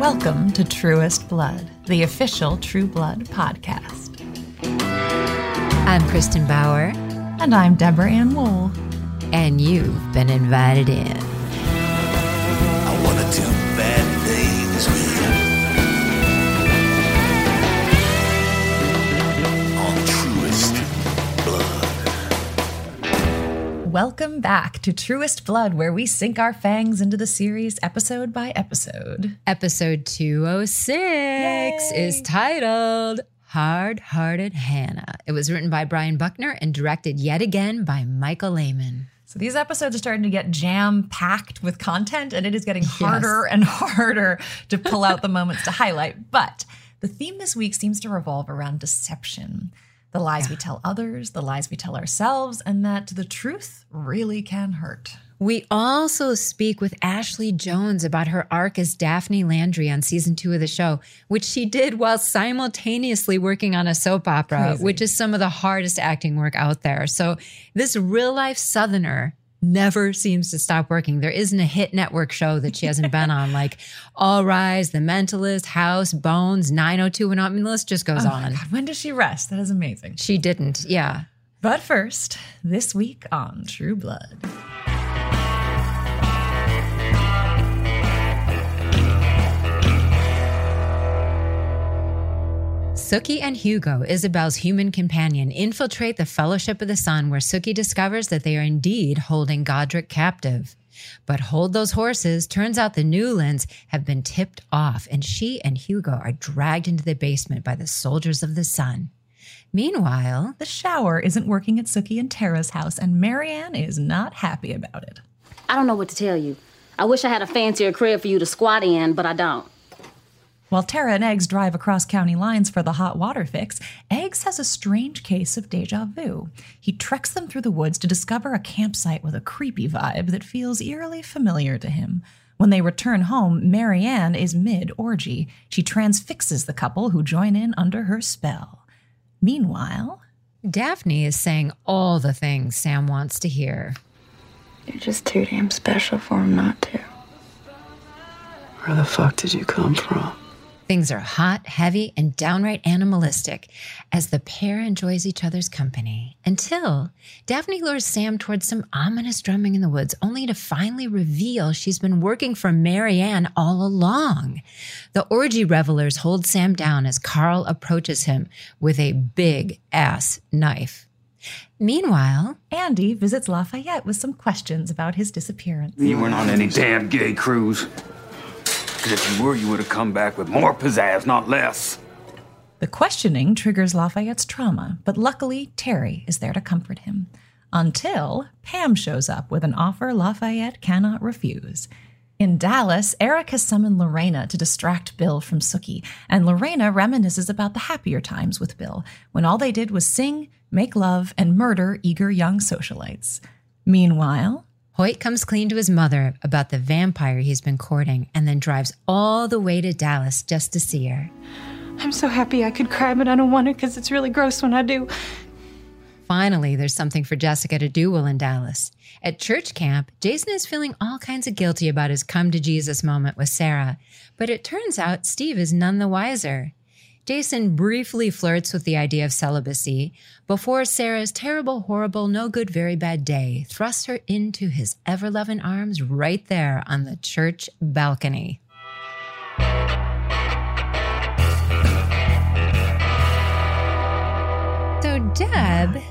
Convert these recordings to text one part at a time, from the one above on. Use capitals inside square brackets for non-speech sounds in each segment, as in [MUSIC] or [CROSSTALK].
Welcome to Truest Blood, the official True Blood podcast. I'm Kristin Bauer, And I'm Deborah Ann Woll. and you've been invited in. I wanna do bad Welcome back to Truest Blood, where we sink our fangs into the series episode by episode. Episode 206 is titled Hard Hearted Hannah. It was written by Brian Buckner and directed yet again by Michael Lehmann. So these episodes are starting to get jam packed with content, and it is getting harder and [LAUGHS] harder to pull out the moments to highlight. But the theme this week seems to revolve around deception the lies we tell others, the lies we tell ourselves, and that the truth really can hurt. We also speak with Ashley Jones about her arc as Daphne Landry on season two of the show, which she did while simultaneously working on a soap opera, Crazy. which is some of the hardest acting work out there. So this real life Southerner never seems to stop working. There isn't a hit network show that she hasn't been on, like All Rise, The Mentalist, House, Bones, 902, and. I mean, the list just goes Oh on. God, when does she rest? That is amazing. She didn't, yeah. But first, this week on True Blood. Sookie and Hugo, Isabel's human companion, infiltrate the Fellowship of the Sun, where Sookie discovers that they are indeed holding Godric captive. But hold those horses. Turns out the Newlins have been tipped off, and she and Hugo are dragged into the basement by the soldiers of the sun. Meanwhile, The shower isn't working at Sookie and Tara's house, and Maryann is not happy about it. I don't know what to tell you. I wish I had a fancier crib for you to squat in, but I don't. While Tara and Eggs drive across county lines for the hot water fix, Eggs has a strange case of deja vu. He treks them through the woods to discover a campsite with a creepy vibe that feels eerily familiar to him. When they return home, Maryann is mid orgy. She transfixes the couple who join in under her spell. Meanwhile, Daphne is saying all the things Sam wants to hear. You're just too damn special for him not to. Where the fuck did you come from? Things are hot, heavy, and downright animalistic as the pair enjoys each other's company until Daphne lures Sam towards some ominous drumming in the woods, only to finally reveal she's been working for Maryann all along. The orgy revelers hold Sam down as Carl approaches him with a big ass knife. Meanwhile, Andy visits Lafayette with some questions about his disappearance. You weren't on any damn gay cruise. 'Cause if you were, you would have come back with more pizzazz, not less. The questioning triggers Lafayette's trauma, but luckily, Terry is there to comfort him. Until Pam shows up with an offer Lafayette cannot refuse. In Dallas, Eric has summoned Lorena to distract Bill from Sookie, and Lorena reminisces about the happier times with Bill, when all they did was sing, make love, and murder eager young socialites. Meanwhile, Hoyt comes clean to his mother about the vampire he's been courting and then drives all the way to Dallas just to see her. I'm so happy I could cry, but I don't want to because it's really gross when I do. Finally, there's something for Jessica to do while in Dallas. At church camp, Jason is feeling all kinds of guilty about his come to Jesus moment with Sarah, but it turns out Steve is none the wiser. Jason briefly flirts with the idea of celibacy before Sarah's terrible, horrible, no good, very bad day thrusts her into his ever loving arms right there on the church balcony. So, Deb,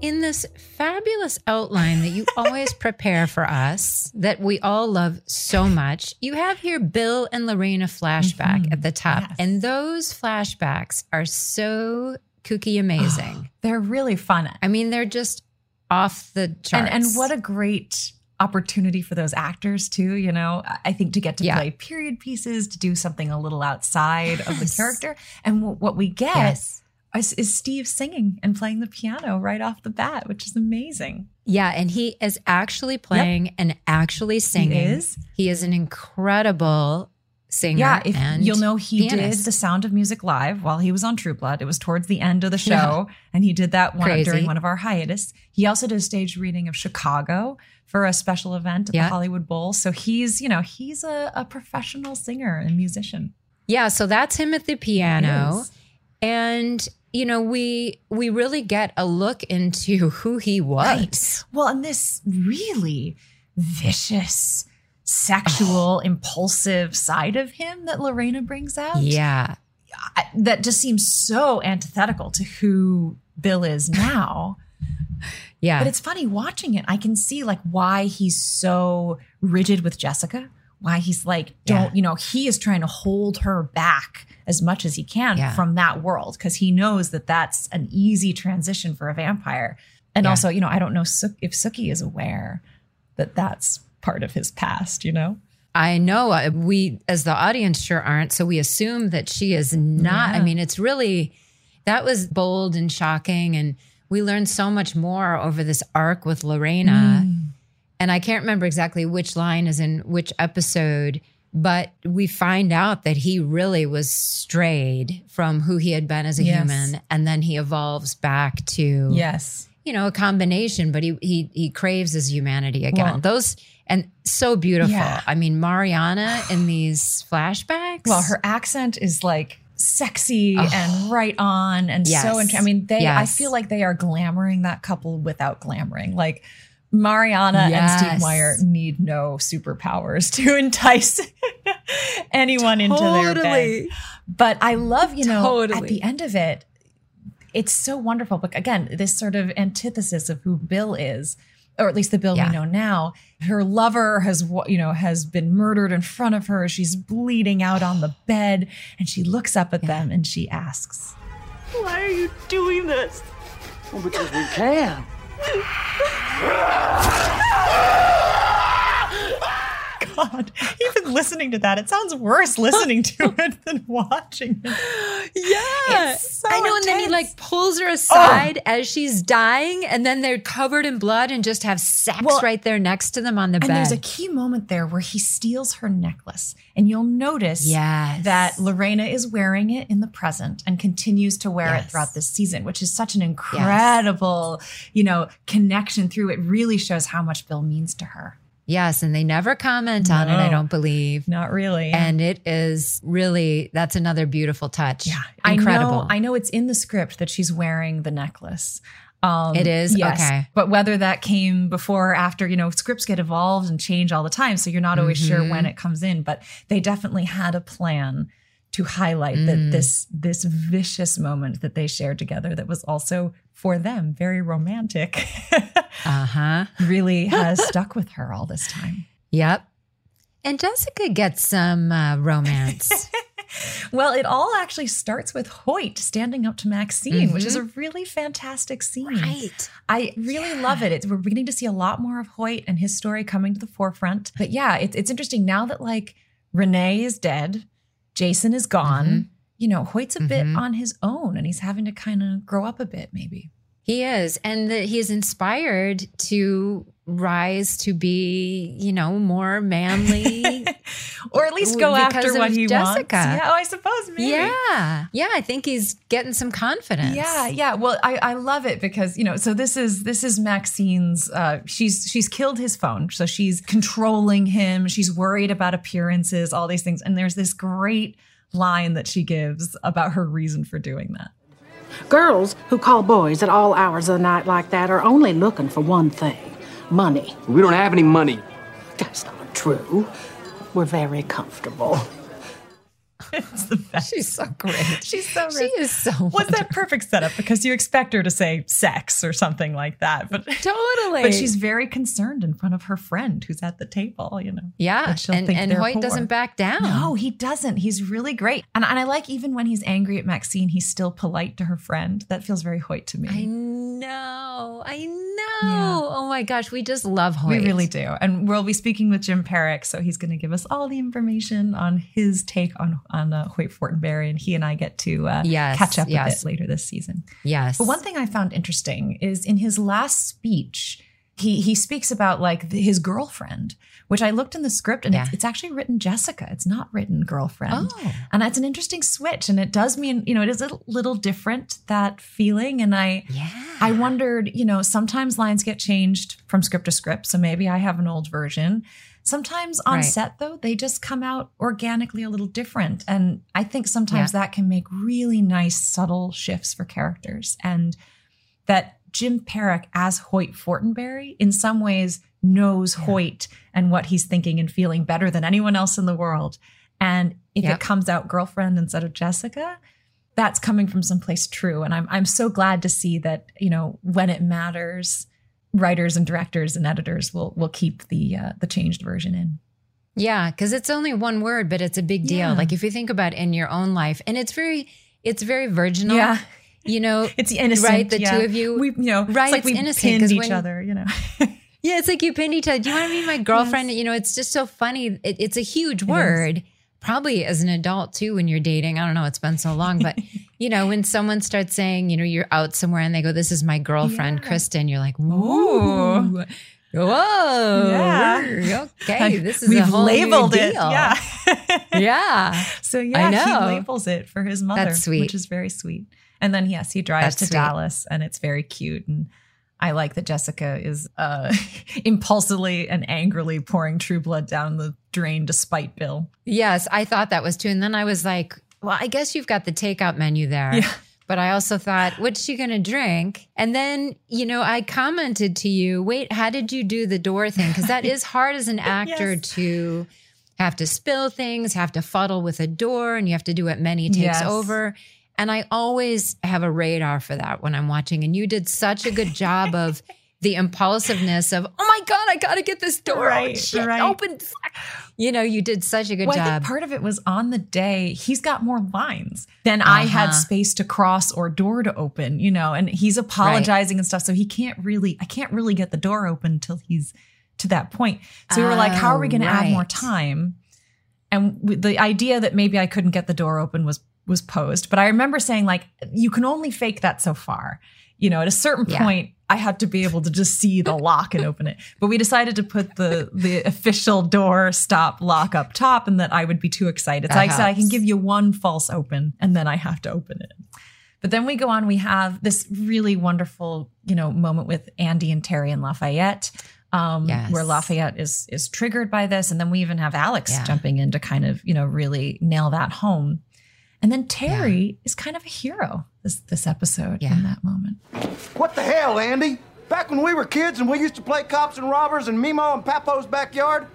in this fabulous outline that you always [LAUGHS] prepare for us, that we all love so much, you have here Bill and Lorena flashback mm-hmm. at the top. yes. And those flashbacks are so kooky amazing. [GASPS] They're really fun. I mean, they're just off the charts. And, and what a great opportunity for those actors too you know i think to get to Yeah. play period pieces to do something a little outside of the character and w- what we get Yes. Is, is steve singing and playing the piano right off the bat which is amazing Yeah, and he is actually playing and actually singing. He is. He is an incredible singer. yeah if and you'll know he pianist. did the sound of music live while he was on true blood it was towards the end of the Yeah. show and he did that one Crazy. during one of our hiatus he also did a stage reading of chicago for a special event at Yeah. the hollywood bowl so he's you know he's a, a professional singer and musician Yeah, so that's him at the piano. And you know, we we really get a look into [LAUGHS] who he was. Well, and this really vicious, sexual, impulsive side of him that Lorena brings out. Yeah. I- that just seems so antithetical to who Bill is [LAUGHS] now. Yeah. But it's funny watching it. I can see like why he's so rigid with Jessica. Why he's like, don't, Yeah. you know, he is trying to hold her back as much as he can Yeah. from that world because he knows that that's an easy transition for a vampire. And Yeah. also, you know, I don't know if Sookie is aware that that's part of his past, you know? I know uh, we, as the audience, sure aren't. So we assume that she is not. I mean, it's really, that was bold and shocking. And we learned so much more over this arc with Lorena. Mm. And I can't remember exactly which line is in which episode, but we find out that he really was strayed from who he had been as a Yes. human. And then he evolves back to, Yes. you know, a combination, but he, he, he craves his humanity again. Well- Those, and so beautiful. Yeah. I mean, Mariana in these flashbacks. Well, her accent is like sexy and right on and Yes. so int- I mean they I feel like they are glamoring that couple without glamoring. Like Mariana and Steve Yes. Moyer need no superpowers to [LAUGHS] entice [LAUGHS] anyone into their bed. But I love, you know, at the end of it, it's so wonderful. But again, this sort of antithesis of who Bill is, or at least the Bill Yeah. we know now. Her lover has, wa- you know, has been murdered in front of her. She's bleeding out on the bed, and she looks up at them and she asks, Why are you doing this? Well, because we can. Ah! "God, even listening to that, it sounds worse listening to [LAUGHS] it than watching it." Yeah. It's so I know. And then he like pulls her aside as she's dying, and then they're covered in blood and just have sex Well, right there next to them on the And bed. there's a key moment there where he steals her necklace. And you'll notice Yes. that Lorena is wearing it in the present and continues to wear it throughout this season, which is such an incredible, you know, connection through it really shows how much Bill means to her. Yes, and they never comment on it, I don't believe. Not really. And it is really that's another beautiful touch. yeah, Incredible. I know, I know it's in the script that she's wearing the necklace. Um, It is? yes. Okay. But whether that came before or after, you know, scripts get evolved and change all the time. So you're not always sure Mm-hmm. when it comes in. But they definitely had a plan to highlight Mm. that this this vicious moment that they shared together that was also for them very romantic [LAUGHS] Uh-huh. really [LAUGHS] has stuck with her all this time. Yep. And Jessica gets some uh, romance. [LAUGHS] Well, it all actually starts with Hoyt standing up to Maxine, which is a really fantastic scene. Mm-hmm. right. I really love it. It's, we're beginning to see a lot more of Hoyt and his story coming to the forefront. But yeah, it, it's interesting now that like Renee is dead, Jason is gone. Mm-hmm. You know, Hoyt's a bit on his own, and he's having to kind of grow up a bit, maybe. He is. And that he is inspired to rise to be, you know, more manly. [LAUGHS] or at least go after what he Jessica. wants. Yeah, oh, I suppose maybe. yeah. Yeah. I think he's getting some confidence. Yeah, yeah. Well, I, I love it because you know. So this is this is Maxine's. Uh, she's she's killed his phone, so she's controlling him. She's worried about appearances, all these things. And there's this great line that she gives about her reason for doing that. Girls who call boys at all hours of the night like that are only looking for one thing money. We don't have any money. That's not true. We're very comfortable. It's the best. She's so great. She's so She is so What's that perfect setup? Because you expect her to say sex or something like that, but [LAUGHS] Totally. but she's very concerned in front of her friend who's at the table. You know. yeah, and, and Hoyt poor. doesn't back down. No, he doesn't. He's really great. And, and I like even when he's angry at Maxine, he's still polite to her friend. That feels very Hoyt to me. I know, I know. Yeah. Oh my gosh, we just love Hoyt. We really do. And we'll be speaking with Jim Parrack. So he's going to give us all the information on his take on, on uh, Hoyt Fortenberry. And he and I get to uh, Yes, catch up yes. a bit later this season. Yes. But one thing I found interesting is in his last speech, he he speaks about like the, his girlfriend, which I looked in the script and Yeah. it's, it's actually written Jessica. It's not written girlfriend. Oh. And that's an interesting switch. And it does mean, you know, it is a little different, that feeling. And I, Yeah. I wondered, you know, sometimes lines get changed from script to script. So maybe I have an old version. Sometimes on Right. set, though, they just come out organically a little different. And I think sometimes that can make really nice, subtle shifts for characters. And that Jim Parrack as Hoyt Fortenberry, in some ways, knows Hoyt and what he's thinking and feeling better than anyone else in the world. And if Yep. it comes out girlfriend instead of Jessica, that's coming from someplace true. And I'm I'm so glad to see that, you know, when it matters, writers and directors and editors will will keep the uh, the changed version in. Yeah, because it's only one word, but it's a big deal. Yeah. Like if you think about in your own life, and it's very, it's very virginal. Yeah. You know, [LAUGHS] It's innocent, right? The yeah. two of you, We, you know, it's right? like it's we innocent pinned each when- other, you know. [LAUGHS] Yeah, it's like you pinned each other. Do you want to be my girlfriend? You know, it's just so funny. It, it's a huge word. Probably as an adult too, when you're dating. I don't know. It's been so long, but [LAUGHS] you know, when someone starts saying, you know, you're out somewhere and they go, "This is my girlfriend, Kristin," you're like, "Ooh, whoa, Yeah. okay, this is We've a whole labeled it. Yeah. [LAUGHS] yeah." [LAUGHS] So yeah, know. he labels it for his mother, That's sweet. which is very sweet. And then yes, he drives That's to sweet. Dallas, and it's very cute. And I like that Jessica is uh, [LAUGHS] impulsively and angrily pouring True Blood down the drain despite Bill. Yes, I thought that was too. And then I was like, well, I guess you've got the takeout menu there. Yeah. But I also thought, what's she going to drink? And then, you know, I commented to you, wait, how did you do the door thing? Because that is hard as an [LAUGHS] actor Yes. to have to spill things, have to fuddle with a door, and you have to do it many takes Yes. over. And I always have a radar for that when I'm watching. And you did such a good job of the impulsiveness of, oh my God, I got to get this door. Right, shit, right. Open. You know, you did such a good Well, I job. think part of it was on the day he's got more lines than I had Uh-huh. space to cross or door to open, you know, and he's apologizing and stuff. So he can't really, I can't really get the door open until he's to that point. So we were like, how are we Oh, going to add more time? And the idea that maybe I couldn't get the door open was was posed. But I remember saying like, you can only fake that so far. You know, at a certain Yeah. point, I had to be able to just see the lock and open it. But we decided to put the the official door stop lock up top, and that I would be too excited. So I said I can give you one false open, and then I have to open it. But then we go on. We have this really wonderful, you know, moment with Andy and Terry and Lafayette, um, Yes. where Lafayette is is triggered by this, and then we even have Alex Yeah. jumping in to kind of, you know, really nail that home. And then Terry is kind of a hero this this episode Yeah. in that moment. What the hell, Andy? Back when we were kids and we used to play cops and robbers in Mimo and Papo's backyard,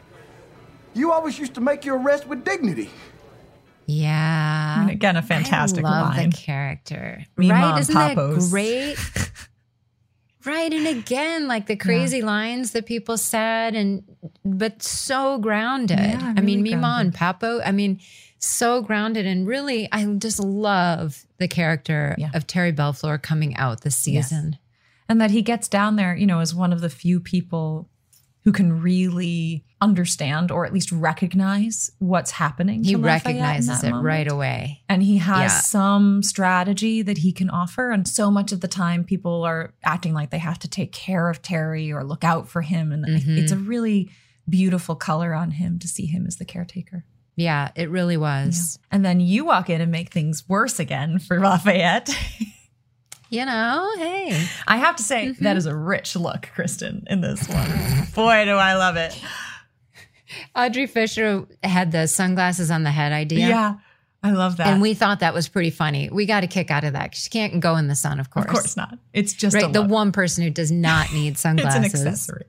you always used to make your arrest with dignity. Yeah. I mean, again, a fantastic I love line. the character. Mima right? and Isn't Papos. that great? [LAUGHS] right. And again, like the crazy lines that people said and but so grounded. Yeah, I mean, really Mima and Papo, I mean, so grounded and really I just love the character Yeah. of Terry Bellefleur coming out this season. and that he gets down there, you know, as one of the few people who can really understand or at least recognize what's happening. He to Lafayette in recognizes it moment. right away. And he has Yeah. some strategy that he can offer. And so much of the time, people are acting like they have to take care of Terry or look out for him. And Mhm. it's a really beautiful color on him to see him as the caretaker. Yeah, it really was. And then you walk in and make things worse again for Lafayette. [LAUGHS] You know, hey. I have to say, Mm-hmm. that is a rich look, Kristin, in this one. Boy, do I love it. Audrey Fisher had the sunglasses on the head idea. Yeah, I love that. And we thought that was pretty funny. We got a kick out of that. She can't go in the sun, of course. of course not. It's just right. The one person who does not [LAUGHS] need sunglasses. It's an accessory.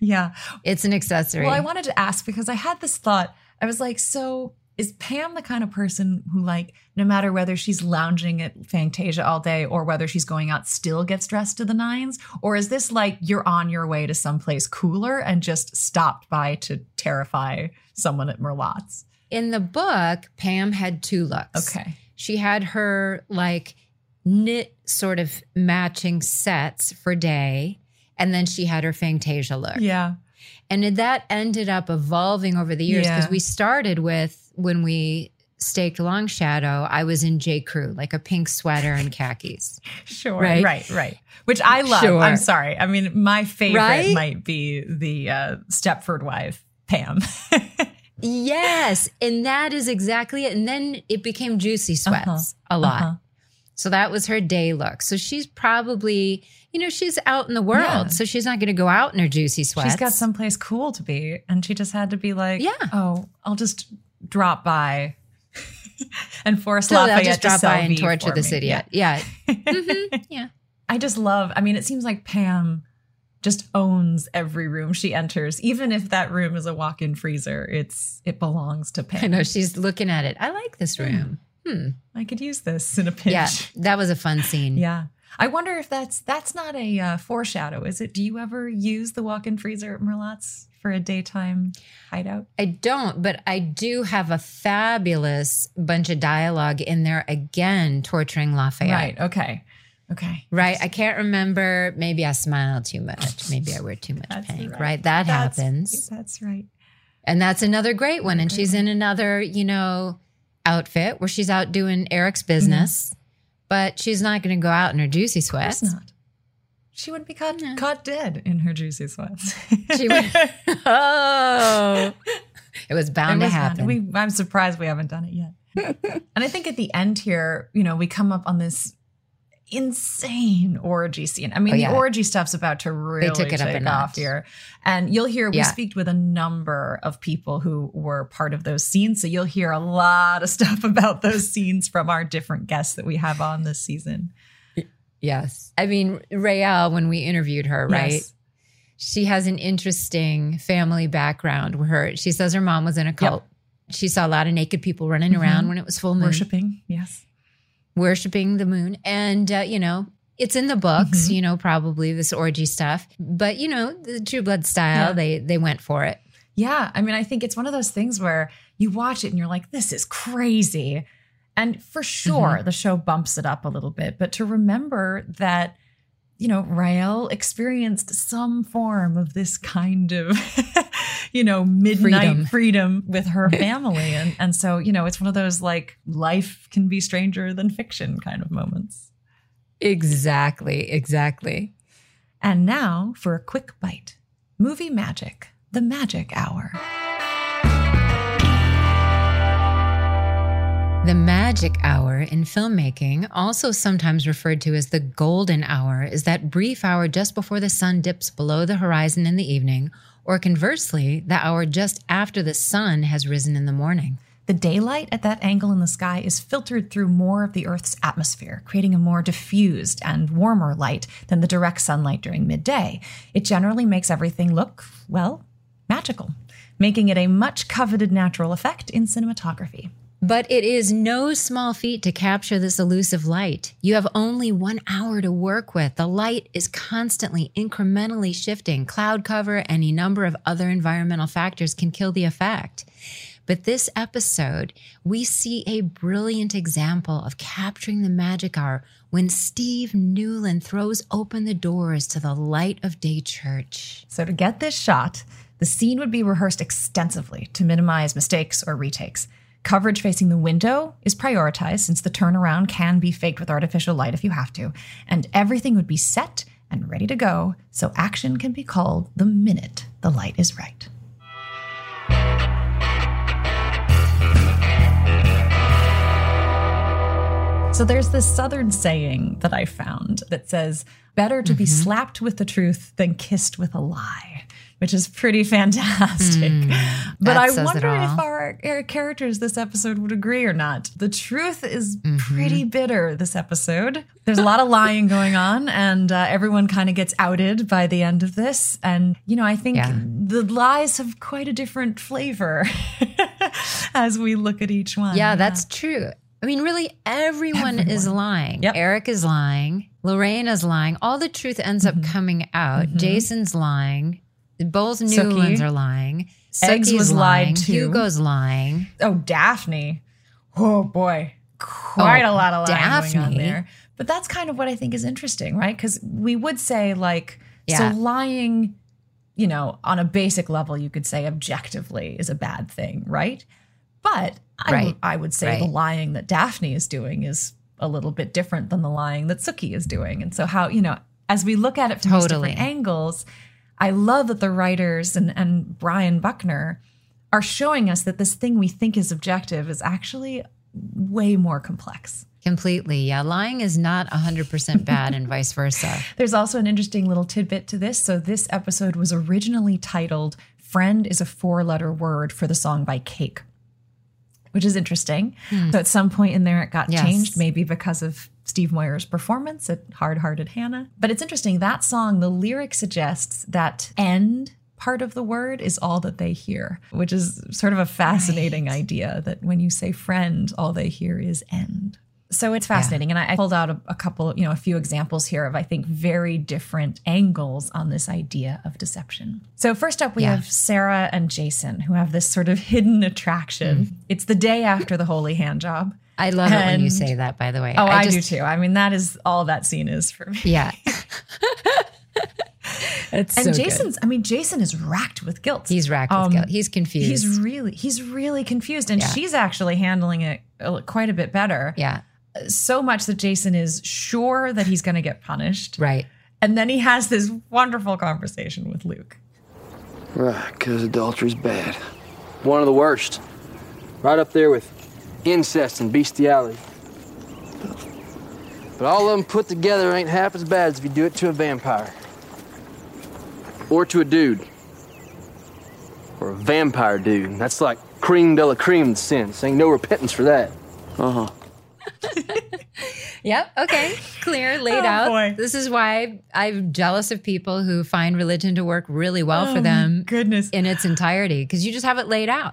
Yeah. It's an accessory. Well, I wanted to ask because I had this thought. I was like, so is Pam the kind of person who, like, no matter whether she's lounging at Fangtasia all day or whether she's going out, still gets dressed to the nines? Or is this like you're on your way to someplace cooler and just stopped by to terrify someone at Merlotte's? In the book, Pam had two looks. Okay. She had her like knit sort of matching sets for day, and then she had her Fangtasia look. Yeah. And that ended up evolving over the years because Yeah. we started with when we staked Long Shadow, I was in J. Crew, like a pink sweater and khakis. [LAUGHS] Sure. Right? Right. Right. Which I love. Sure. I'm sorry. I mean, my favorite Right? might be the uh, Stepford wife, Pam. [LAUGHS] Yes. And that is exactly it. And then it became Juicy Sweats Uh-huh. a lot. Uh-huh. So that was her day look. So she's probably, you know, she's out in the world. Yeah. So she's not going to go out in her juicy sweats. She's got someplace cool to be, and she just had to be like, Yeah. oh, I'll just drop by [LAUGHS] and force So Lafayette just to drop sell by and torture for this me. idiot. Yeah. [LAUGHS] Mhm. Yeah. I just love. I mean, it seems like Pam just owns every room she enters, even if that room is a walk-in freezer. It's it belongs to Pam. I know she's looking at it. I like this room. Hmm. I could use this in a pinch. Yeah. That was a fun scene. Yeah. I wonder if that's that's not a uh, foreshadow, is it? Do you ever use the walk-in freezer at Merlotte's for a daytime hideout? I don't, but I do have a fabulous bunch of dialogue in there again, torturing Lafayette. Right. Okay. Okay. Right. I can't remember. Maybe I smile too much. Maybe I wear too much That's paint. right. Right. That That's- happens. That's right. And that's another great one. And she's in another, you know, outfit where she's out doing Eric's business, mm-hmm. but she's not going to go out in her juicy sweats. not. She would be caught caught dead in her juicy sweats. She would. oh, [LAUGHS] it was bound It to happen. We, I'm surprised we haven't done it yet. and I think at the end here, you know, we come up on this insane orgy scene. I mean, Oh, yeah. the orgy stuff's about to really took it up take notch. off here. And you'll hear, we Yeah. speak with a number of people who were part of those scenes. So you'll hear a lot of stuff [LAUGHS] about those scenes from our different guests that we have on this season. Yes. I mean, Raelle, when we interviewed her, right? Yes. She has an interesting family background where her, she says her mom was in a cult. She saw a lot of naked people running around when it was full moon. Worshipping, yes. worshiping the moon. And, uh, you know, it's in the books, you know, probably this orgy stuff. But, you know, the True Blood style, Yeah. they they went for it. Yeah. I mean, I think it's one of those things where you watch it and you're like, this is crazy. And for sure, mm-hmm. the show bumps it up a little bit. But to remember that, you know, Rael experienced some form of this kind of, [LAUGHS] you know, midnight Freedom. freedom, with her [LAUGHS] family. and, and so, you know, it's one of those like life can be stranger than fiction kind of moments. Exactly, exactly. And now for a quick bite movie magic, the magic hour. The magic hour in filmmaking, also sometimes referred to as the golden hour, is that brief hour just before the sun dips below the horizon in the evening, or conversely, the hour just after the sun has risen in the morning. The daylight at that angle in the sky is filtered through more of the Earth's atmosphere, creating a more diffused and warmer light than the direct sunlight during midday. It generally makes everything look, well, magical, making it a much coveted natural effect in cinematography. But it is no small feat to capture this elusive light. You have only one hour to work with. The light is constantly incrementally shifting. Cloud cover, any number of other environmental factors can kill the effect. But this episode, we see a brilliant example of capturing the magic hour when Steve Newlin throws open the doors to the light of day church. So, to get this shot, the scene would be rehearsed extensively to minimize mistakes or retakes. Coverage facing the window is prioritized since the turnaround can be faked with artificial light if you have to, and everything would be set and ready to go so action can be called the minute the light is right. So there's this southern saying that I found that says, better to be mm-hmm. slapped with the truth than kissed with a lie, which is pretty fantastic. [LAUGHS] but I wonder if our, our characters this episode would agree or not. The truth is pretty bitter this episode. There's a lot of lying going on, and uh, everyone kind of gets outed by the end of this. And, you know, I think Yeah. the lies have quite a different flavor [LAUGHS] as we look at each one. Yeah, that's true. I mean, really, everyone, is lying. Yep. Eric is lying. Lorraine is lying. All the truth ends Mm-hmm. up coming out. Jason's lying. Both Sookie. Newlins are lying. Eggs Sookie's was lied lying. to. Hugo's lying. Oh, Daphne. Oh boy, quite Oh, a lot of lying going on Daphne. there. But that's kind of what I think is interesting, right? Because we would say like, Yeah. so lying, you know, on a basic level, you could say objectively is a bad thing, right? But I, Right. I would say the lying that Daphne is doing is a little bit different than the lying that Sookie is doing. And so how, you know, as we look at it from Totally. different angles, I love that the writers and, and Brian Buckner are showing us that this thing we think is objective is actually way more complex. Completely. Yeah. Lying is not 100% bad and vice versa. [LAUGHS] There's also an interesting little tidbit to this. So, this episode was originally titled Friend is a Four Letter Word for the song by Cake, which is interesting. Hmm. So, at some point in there, it got Yes. changed, maybe because of Steve Moyer's performance at Hard Hearted Hannah. But it's interesting. That song, the lyric suggests that end part of the word is all that they hear, which is sort of a fascinating idea that when you say friend, all they hear is end. So it's fascinating. And I, I pulled out a, a couple, you know, a few examples here of, I think, very different angles on this idea of deception. So, first up, we Yeah. have Sarah and Jason, who have this sort of hidden attraction. Mm-hmm. It's the day after the holy hand job. I love it when you say that, by the way. Oh, I, do just- too. I mean, that is all that scene is for me. Yeah. [LAUGHS] it's And so good. Jason's, I mean, Jason is racked with guilt. He's racked with Um, guilt. He's confused. He's really, he's really confused. And Yeah. she's actually handling it uh, quite a bit better. yeah. So much that Jason is sure that he's going to get punished. Right. And then he has this wonderful conversation with Luke. Right, because adultery's bad. One of the worst. Right up there with incest and bestiality. But all of them put together ain't half as bad as if you do it to a vampire. Or to a dude. Or a vampire dude. That's like cream de la cream of sins. Ain't no repentance for that. Uh huh. [LAUGHS] Yep. Okay. Clear, laid Oh, out. boy. This is why I'm jealous of people who find religion to work really well Oh, for my them goodness. in its entirety because you just have it laid out.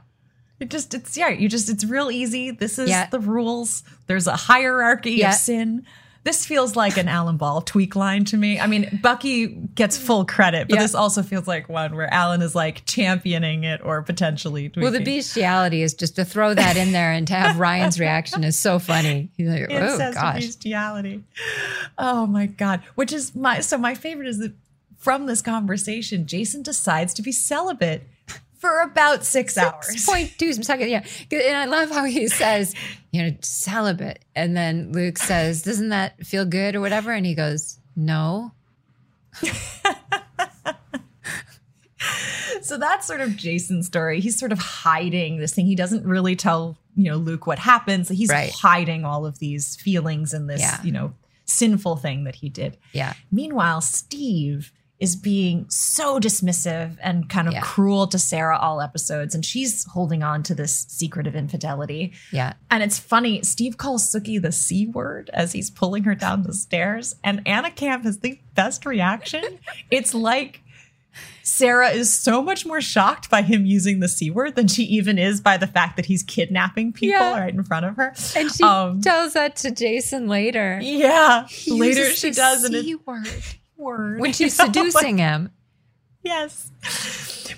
It just, it's, yeah, you just, it's real easy. This is Yeah. the rules. There's a hierarchy Yeah. of sin. This feels like an Alan Ball tweak line to me. I mean, Bucky gets full credit, but Yeah. this also feels like one where Alan is like championing it or potentially tweaking. Well, the bestiality is just to throw that in there and to have Ryan's reaction is so funny. He's like, oh gosh. bestiality. Oh my god! Which is my so my favorite is that from this conversation, Jason decides to be celibate for about six, hours. Six point two seconds. Yeah. And I love how he says, you know, celibate. And then Luke says, doesn't that feel good or whatever? And he goes, no. [LAUGHS] So that's sort of Jason's story. He's sort of hiding this thing. He doesn't really tell you know Luke what happens. He's Right. hiding all of these feelings and this Yeah. you know sinful thing that he did. Yeah. Meanwhile, Steve is being so dismissive and kind of Yeah. cruel to Sarah all episodes, and she's holding on to this secret of infidelity. Yeah. And it's funny, Steve calls Sookie the C word as he's pulling her down the stairs, and Anna Camp has the best reaction. [LAUGHS] it's like Sarah is so much more shocked by him using the C word than she even is by the fact that he's kidnapping people Yeah. right in front of her. And she Um, tells that to Jason later. yeah, He later she does, and C it, word word when [LAUGHS] she's You know, like- seducing him. Yes.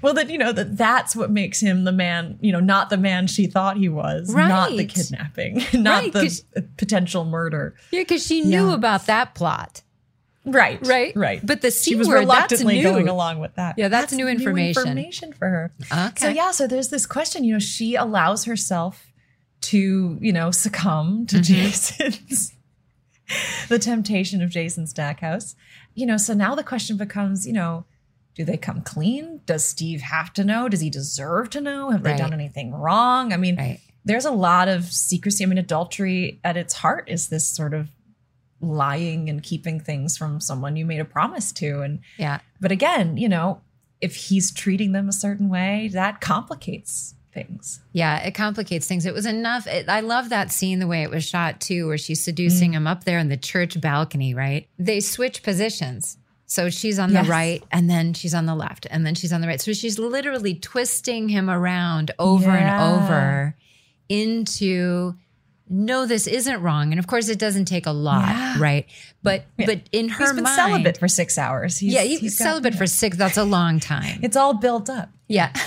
Well, that you know that that's what makes him the man. You know, not the man she thought he was. right. Not the kidnapping. [LAUGHS] Not Right, the potential murder. Yeah, because she knew Yeah. about that plot. Right. Right? Right. But the C she was word, that's reluctantly new. going along with that. Yeah, that's new information. information for her. Okay. So yeah, so there's this question. You know, she allows herself to you know succumb to Mm-hmm. Jason's [LAUGHS] the temptation of Jason Stackhouse. You know, so now the question becomes, you know, do they come clean? Does Steve have to know? Does he deserve to know? Have they done anything wrong? I mean, Right. there's a lot of secrecy. I mean, adultery at its heart is this sort of lying and keeping things from someone you made a promise to. And Yeah. but again, you know, if he's treating them a certain way, that complicates things. Yeah, it complicates things. It was enough. It, I love that scene, the way it was shot too, where she's seducing Mm. him up there in the church balcony, right? They switch positions. So she's on Yes. the right and then she's on the left and then she's on the right. So she's literally twisting him around over Yeah. and over into no, this isn't wrong. And of course it doesn't take a lot, Yeah. right? But but in her He's been mind, celibate for six hours. He's, yeah, he's, he's got- celibate for six. That's a long time. It's all built up. Yeah. [LAUGHS]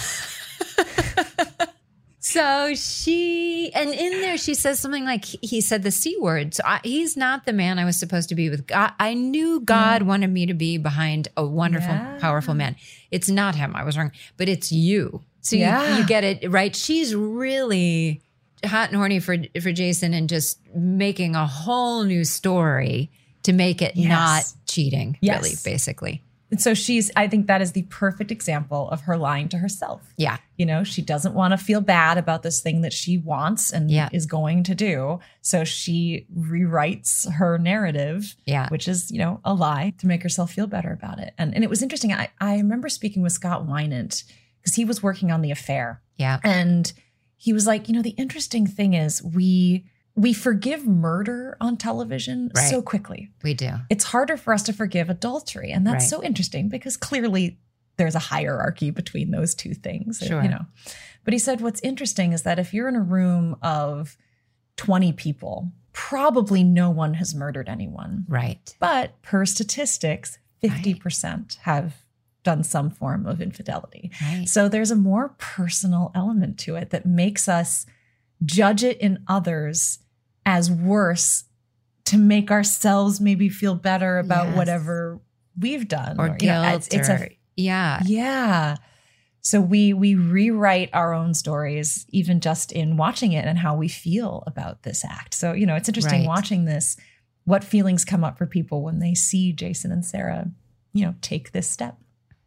[LAUGHS] so she, and in there, she says something like, he- said the C word. So I, he's not the man I was supposed to be with. God, I knew God wanted me to be behind a wonderful, Yeah. powerful man. It's not him. I was wrong, but it's you. So Yeah. you, you get it right. She's really hot and horny for, for Jason and just making a whole new story to make it Yes. not cheating, Yes. really, basically. And so she's, I think that is the perfect example of her lying to herself. Yeah. You know, she doesn't want to feel bad about this thing that she wants and Yeah. is going to do. So she rewrites her narrative, Yeah. which is, you know, a lie to make herself feel better about it. And, and it was interesting. I, I remember speaking with Scott Winant because he was working on the affair. Yeah. And he was like, you know, the interesting thing is we we forgive murder on television Right. so quickly. We do. It's harder for us to forgive adultery. And that's Right. so interesting because clearly there's a hierarchy between those two things. Sure. You know. But he said what's interesting is that if you're in a room of 20 people, probably no one has murdered anyone. Right. But per statistics, 50% have done some form of infidelity. Right. So there's a more personal element to it that makes us judge it in others as worse to make ourselves maybe feel better about Yes. whatever we've done or you guilt know, it's, it's or, a yeah yeah so we we rewrite our own stories even just in watching it and how we feel about this act so you know it's interesting Right. watching this what feelings come up for people when they see jason and sarah you know take this step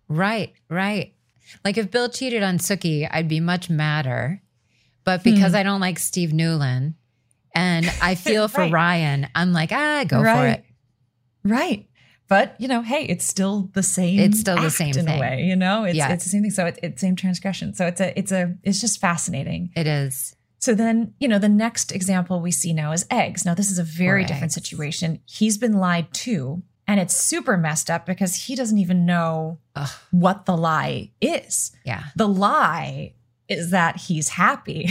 right right like if bill cheated on Sookie, i'd be much madder but because Hmm. i don't like steve newlin and i [LAUGHS] feel for Right. ryan i'm like ah go for it right but you know hey it's still the same It's still the same in thing. a way you know it's, Yeah. it's the same thing so it's, it's same transgression so it's a it's a it's just fascinating it is So then, you know, the next example we see now is eggs. Now, this is a very Poor different Eggs. situation. He's been lied to, and it's super messed up because he doesn't even know Ugh. what the lie is. yeah The lie is that he's happy.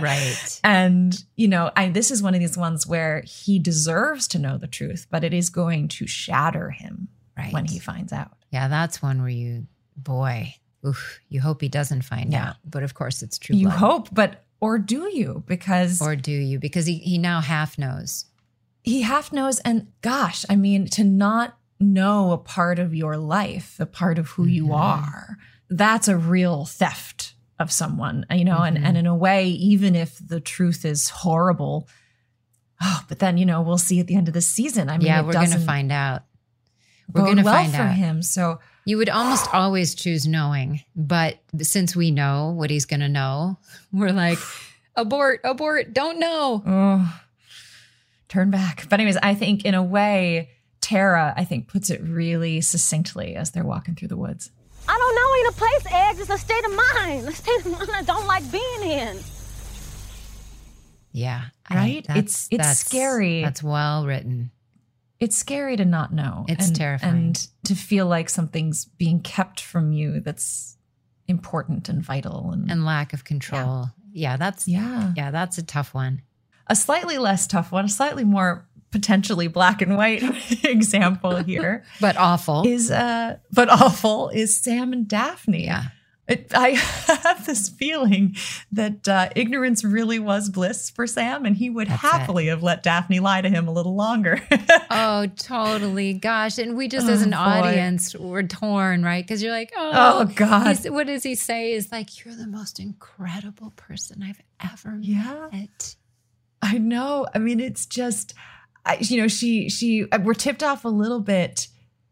right [LAUGHS] And, you know, I, this is one of these ones where he deserves to know the truth, but it is going to shatter him right when he finds out. yeah that's one where you boy oof, you hope he doesn't find Yeah. out but of course it's true You blood. hope, but or do you? Because or do you because he, he now half knows he half knows and gosh i mean to not know a part of your life a part of who you Mhm. are that's a real theft of someone you know and, Mhm. and in a way even if the truth is horrible oh but then you know we'll see at the end of the season. I mean yeah we're gonna find out. We're gonna well find for out. him. So You would almost always choose knowing, but since we know what he's going to know, [LAUGHS] we're like, abort, abort, don't know. oh turn back. But anyways i think in a way tara i think puts it really succinctly as they're walking through the woods I don't know any place, eggs. It's a state of mind. [LAUGHS] A state of mind I don't like being in. Yeah. Right? that's- It's- it's that's- scary. That's well written. it's scary to not know. It's and, terrifying. And to feel like something's being kept from you that's important and vital. And, And lack of control. Yeah, that's yeah. yeah, that's a tough one. A slightly less tough one, a slightly more potentially black and white [LAUGHS] example here But awful. is uh but awful is Sam and Daphne. yeah. It, I [LAUGHS] have this feeling that uh, ignorance really was bliss for Sam, and he would That's it. happily have let Daphne lie to him a little longer. [LAUGHS] Oh, totally. Gosh. And we just Oh, as an boy. audience we're torn, right? Because you're like, oh, Oh, God. What does he say? Is like, you're the most incredible person I've ever Yeah. met. I know. I mean, it's just, you know, she she uh, we're tipped off a little bit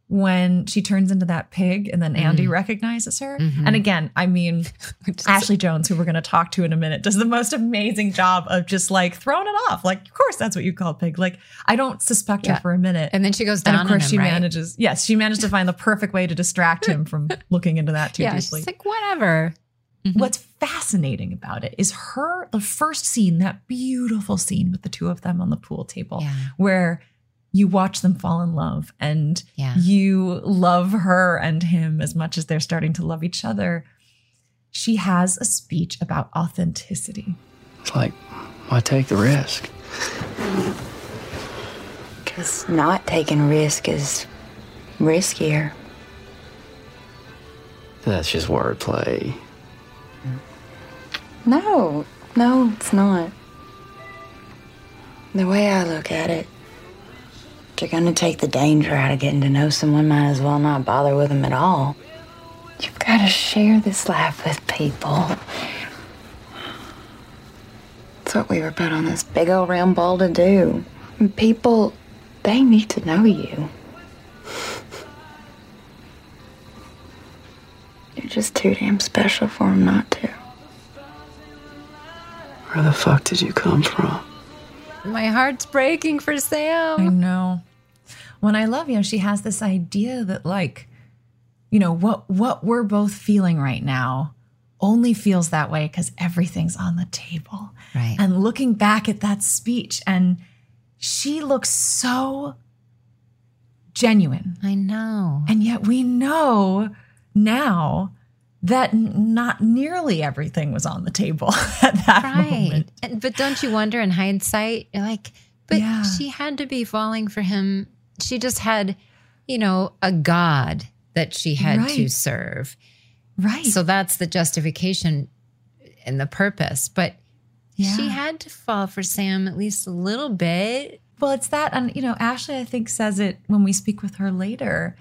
when she turns into that pig, and then Andy recognizes her. Mhm. And again, I mean, [LAUGHS] Ashley Jones, who we're going to talk to in a minute, does the most amazing job of just like throwing it off. Like, of course, that's what you call pig. Like, I don't suspect Yeah. her for a minute. And then she goes down. And of course, him, she right? manages. Yes, she managed to find the perfect way to distract him from [LAUGHS] looking into that too yeah, deeply. she's like, whatever. Mhm. What's fascinating about it is her, the first scene, that beautiful scene with the two of them on the pool table, Yeah. where you watch them fall in love and Yeah. you love her and him as much as they're starting to love each other. She has a speech about authenticity. It's like, why take the risk? Because not taking risk is riskier. That's just wordplay. No, no, it's not. The way I look at it, if you're gonna take the danger out of getting to know someone, might as well not bother with them at all. You've got to share this life with people. That's what we were put on this big old round ball to do. And people, they need to know you. You're just too damn special for them not to. Where the fuck did you come from? My heart's breaking for Sam. I know. When I love you, she has this idea that like, you know, what what we're both feeling right now only feels that way because everything's on the table. Right. And looking back at that speech, and she looks so genuine. I know. And yet we know now that not nearly everything was on the table [LAUGHS] at that Right. moment. And, but don't you wonder in hindsight, you're like, but Yeah. she had to be falling for him. She just had, you know, a God that she had to serve. Right. So that's the justification and the purpose. But she had to fall for Sam at least a little bit. Well, it's that, and you know, Ashley, I think, says it when we speak with her later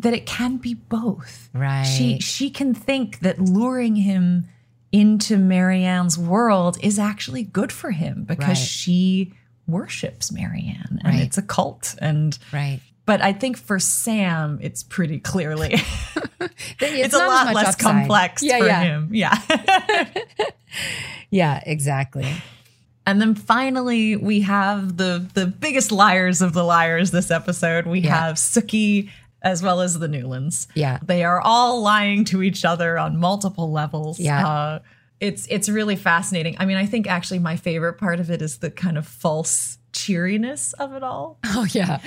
that it can be both. Right. She she can think that luring him into Maryann's world is actually good for him because Right. she worships Maryann and Right. it's a cult. And Right. but I think for Sam, it's pretty clearly [LAUGHS] it's, a lot less upside. complex Yeah, for yeah. him. Yeah. [LAUGHS] Yeah, exactly. And then finally, we have the the biggest liars of the liars this episode. We Yeah. have Sookie as well as the Newlins. Yeah. They are all lying to each other on multiple levels. Yeah. Uh, it's it's really fascinating. I mean, I think actually my favorite part of it is the kind of false cheeriness of it all. [LAUGHS] Oh, yeah.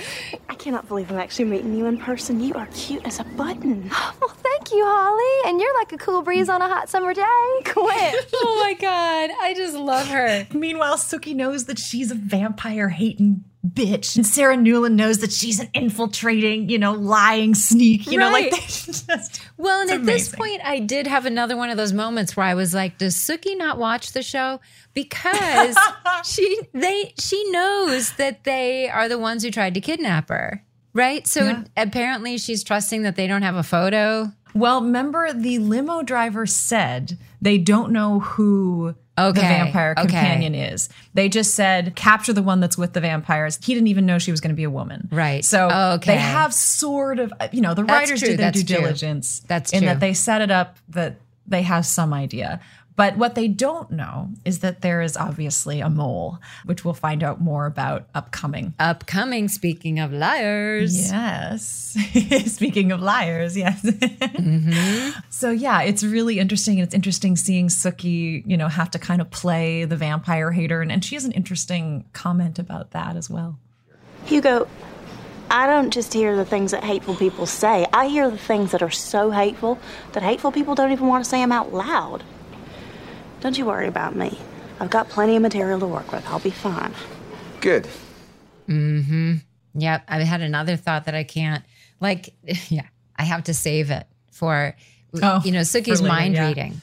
I cannot believe I'm actually meeting you in person. You are cute as a button. [LAUGHS] Well, thank you, Holly. And you're like a cool breeze on a hot summer day. [LAUGHS] Quit. Oh my God. I just love her. Meanwhile, Sookie knows that she's a vampire hating bitch. And Sarah Newlin knows that she's an infiltrating, you know, lying sneak. You know, like they [LAUGHS] just Well, and at this point, I did have another one of those moments where I was like, "Does Sookie not watch the show?" Because [LAUGHS] she they she knows that they are the ones who tried to kidnap her, right? So Yeah. apparently, she's trusting that they don't have a photo. Well, remember the limo driver said they don't know who the Okay, vampire okay. companion is. They just said capture the one that's with the vampires. He didn't even know she was going to be a woman. Right. So Okay. they have sort of, you know, the That's writers true, did their that's due true. diligence. That's true. in that they set it up that they have some idea. But what they don't know is that there is obviously a mole, which we'll find out more about upcoming. Upcoming. Speaking of liars, Yes. [LAUGHS] Speaking of liars, yes. Mm-hmm. So yeah, it's really interesting. And it's interesting seeing Sookie, you know, have to kind of play the vampire hater. And, and she has an interesting comment about that as well. Hugo, I don't just hear the things that hateful people say. I hear the things that are so hateful that hateful people don't even want to say them out loud. Don't you worry about me. I've got plenty of material to work with. I'll be fine. Good. Mm-hmm. Yep. I had another thought that I can't like. [LAUGHS] Yeah, I have to save it for Oh, you know Sookie's later, mind yeah. reading,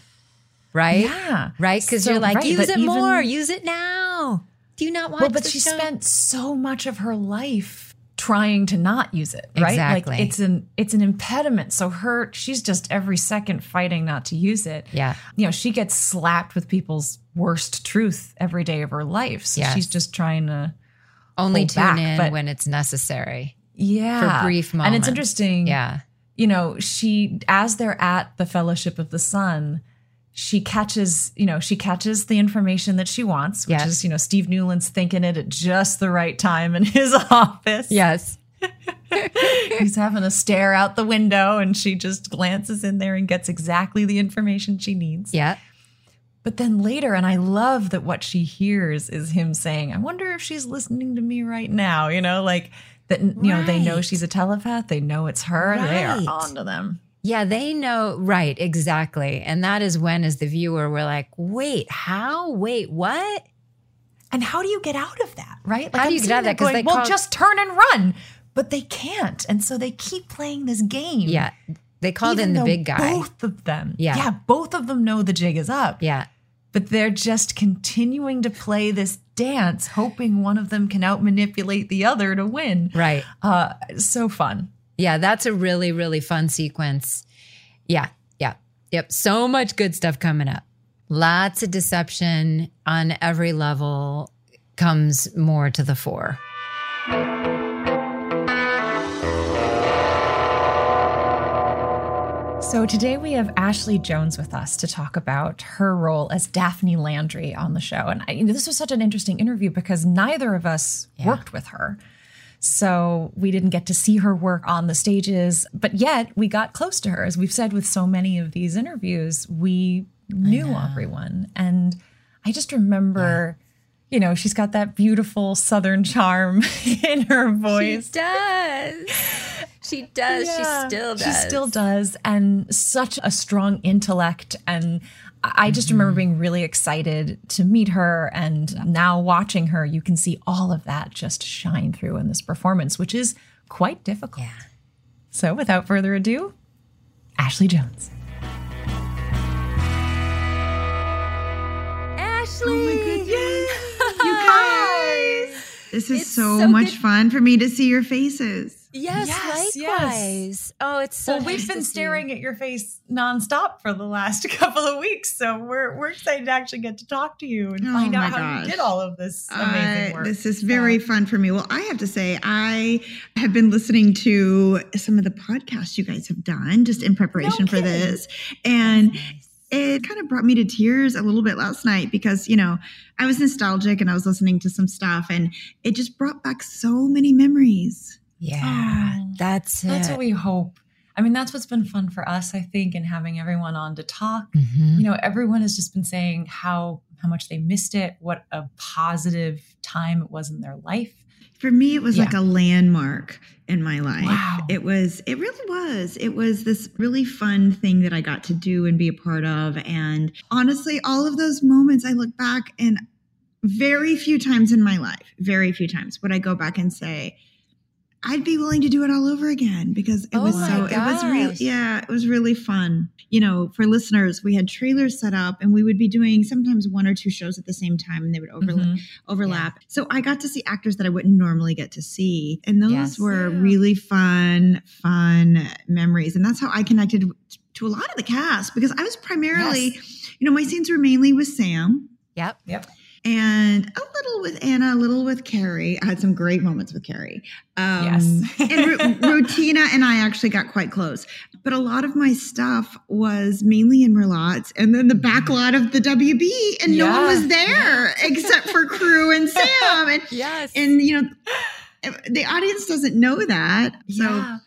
right? Yeah. right. Because So, you're like, right, use it even- more, use it now. Do you not watch? well, but the she show? spent so much of her life trying to not use it, right? Exactly. Like it's an it's an impediment. So her she's just every second fighting not to use it. Yeah. You know, she gets slapped with people's worst truth every day of her life. So Yes. she's just trying to only tune back, in but- when it's necessary. yeah For brief moments. and it's interesting Yeah. you know she as they're at the fellowship of the sun she catches you know she catches the information that she wants which Yes. is you know steve newlin's thinking it at just the right time in [LAUGHS] his office Yes. [LAUGHS] he's having a stare out the window and she just glances in there and gets exactly the information she needs Yeah. but then later and i love that what she hears is him saying i wonder if she's listening to me right now you know like that you know they know she's a telepath. They know it's her. They are Right. onto them. Yeah, they know. Right, exactly. And that is when, as the viewer, we're like, wait, how? Wait, what? And how do you get out of that? Right? Like, How do you get out of that? Because they well, call- just turn and run. But they can't, and so they keep playing this game. Yeah. They called in the big guy. Both of them. Yeah. Yeah, both of them know the jig is up. Yeah. But they're just continuing to play this dance, hoping one of them can out manipulate the other to win. Right. Uh, so fun. Yeah, that's a really, really fun sequence. Yeah, yeah, yep. So much good stuff coming up. Lots of deception on every level comes more to the fore. So today we have Ashley Jones with us to talk about her role as Daphne Landry on the show. And I, you know, this was such an interesting interview because neither of us worked with her. So we didn't get to see her work on the stages, but yet we got close to her. As we've said with so many of these interviews, we knew everyone. And I just remember, you know, she's got that beautiful Southern charm [LAUGHS] in her voice. She does. She does. Yeah, she still does. She still does. And such a strong intellect. And I I just remember being really excited to meet her. And now watching her, you can see all of that just shine through in this performance, which is quite difficult. Yeah. So without further ado, Ashley Jones. Ashley. Oh you guys. This is so, so much good- fun for me to see your faces. Yes, Yes, yes. likewise. Oh, it's so well, we've been to staring you. at your face nonstop for the last [LAUGHS] couple of weeks. So we're we're excited to actually get to talk to you and Oh find my out how gosh. you did all of this amazing Uh, work. This is very fun for me. Well, I have to say, I have been listening to some of the podcasts you guys have done just in preparation for this. And it kind of brought me to tears a little bit last night because, you know, I was nostalgic and I was listening to some stuff and it just brought back so many memories. Yeah, that's That's it. what we hope. I mean, that's what's been fun for us, I think, and having everyone on to talk. Mhm. You know, everyone has just been saying how how much they missed it, what a positive time it was in their life. For me, it was Yeah. like a landmark in my life. Wow. It was, it really was. It was this really fun thing that I got to do and be a part of. And honestly, all of those moments, I look back and very few times in my life, very few times would I go back and say, I'd be willing to do it all over again because it Oh was my so it was real gosh. yeah, it was really fun. You know, for listeners, we had trailers set up and we would be doing sometimes one or two shows at the same time and they would overlap Mhm. overlap. So I got to see actors that I wouldn't normally get to see. And those Yes. were really fun, fun memories. And that's how I connected to a lot of the cast because I was primarily, you know, my scenes were mainly with Sam Yep. Yep. And a little with Anna, a little with Carrie. I had some great moments with Carrie. Um, Yes. [LAUGHS] and Ru- Rutina and I actually got quite close. But a lot of my stuff was mainly in Merlotte's and then the back lot of the WB, and no one was there [LAUGHS] except for crew and Sam. And, Yes. and you know, the audience doesn't know that. So yeah.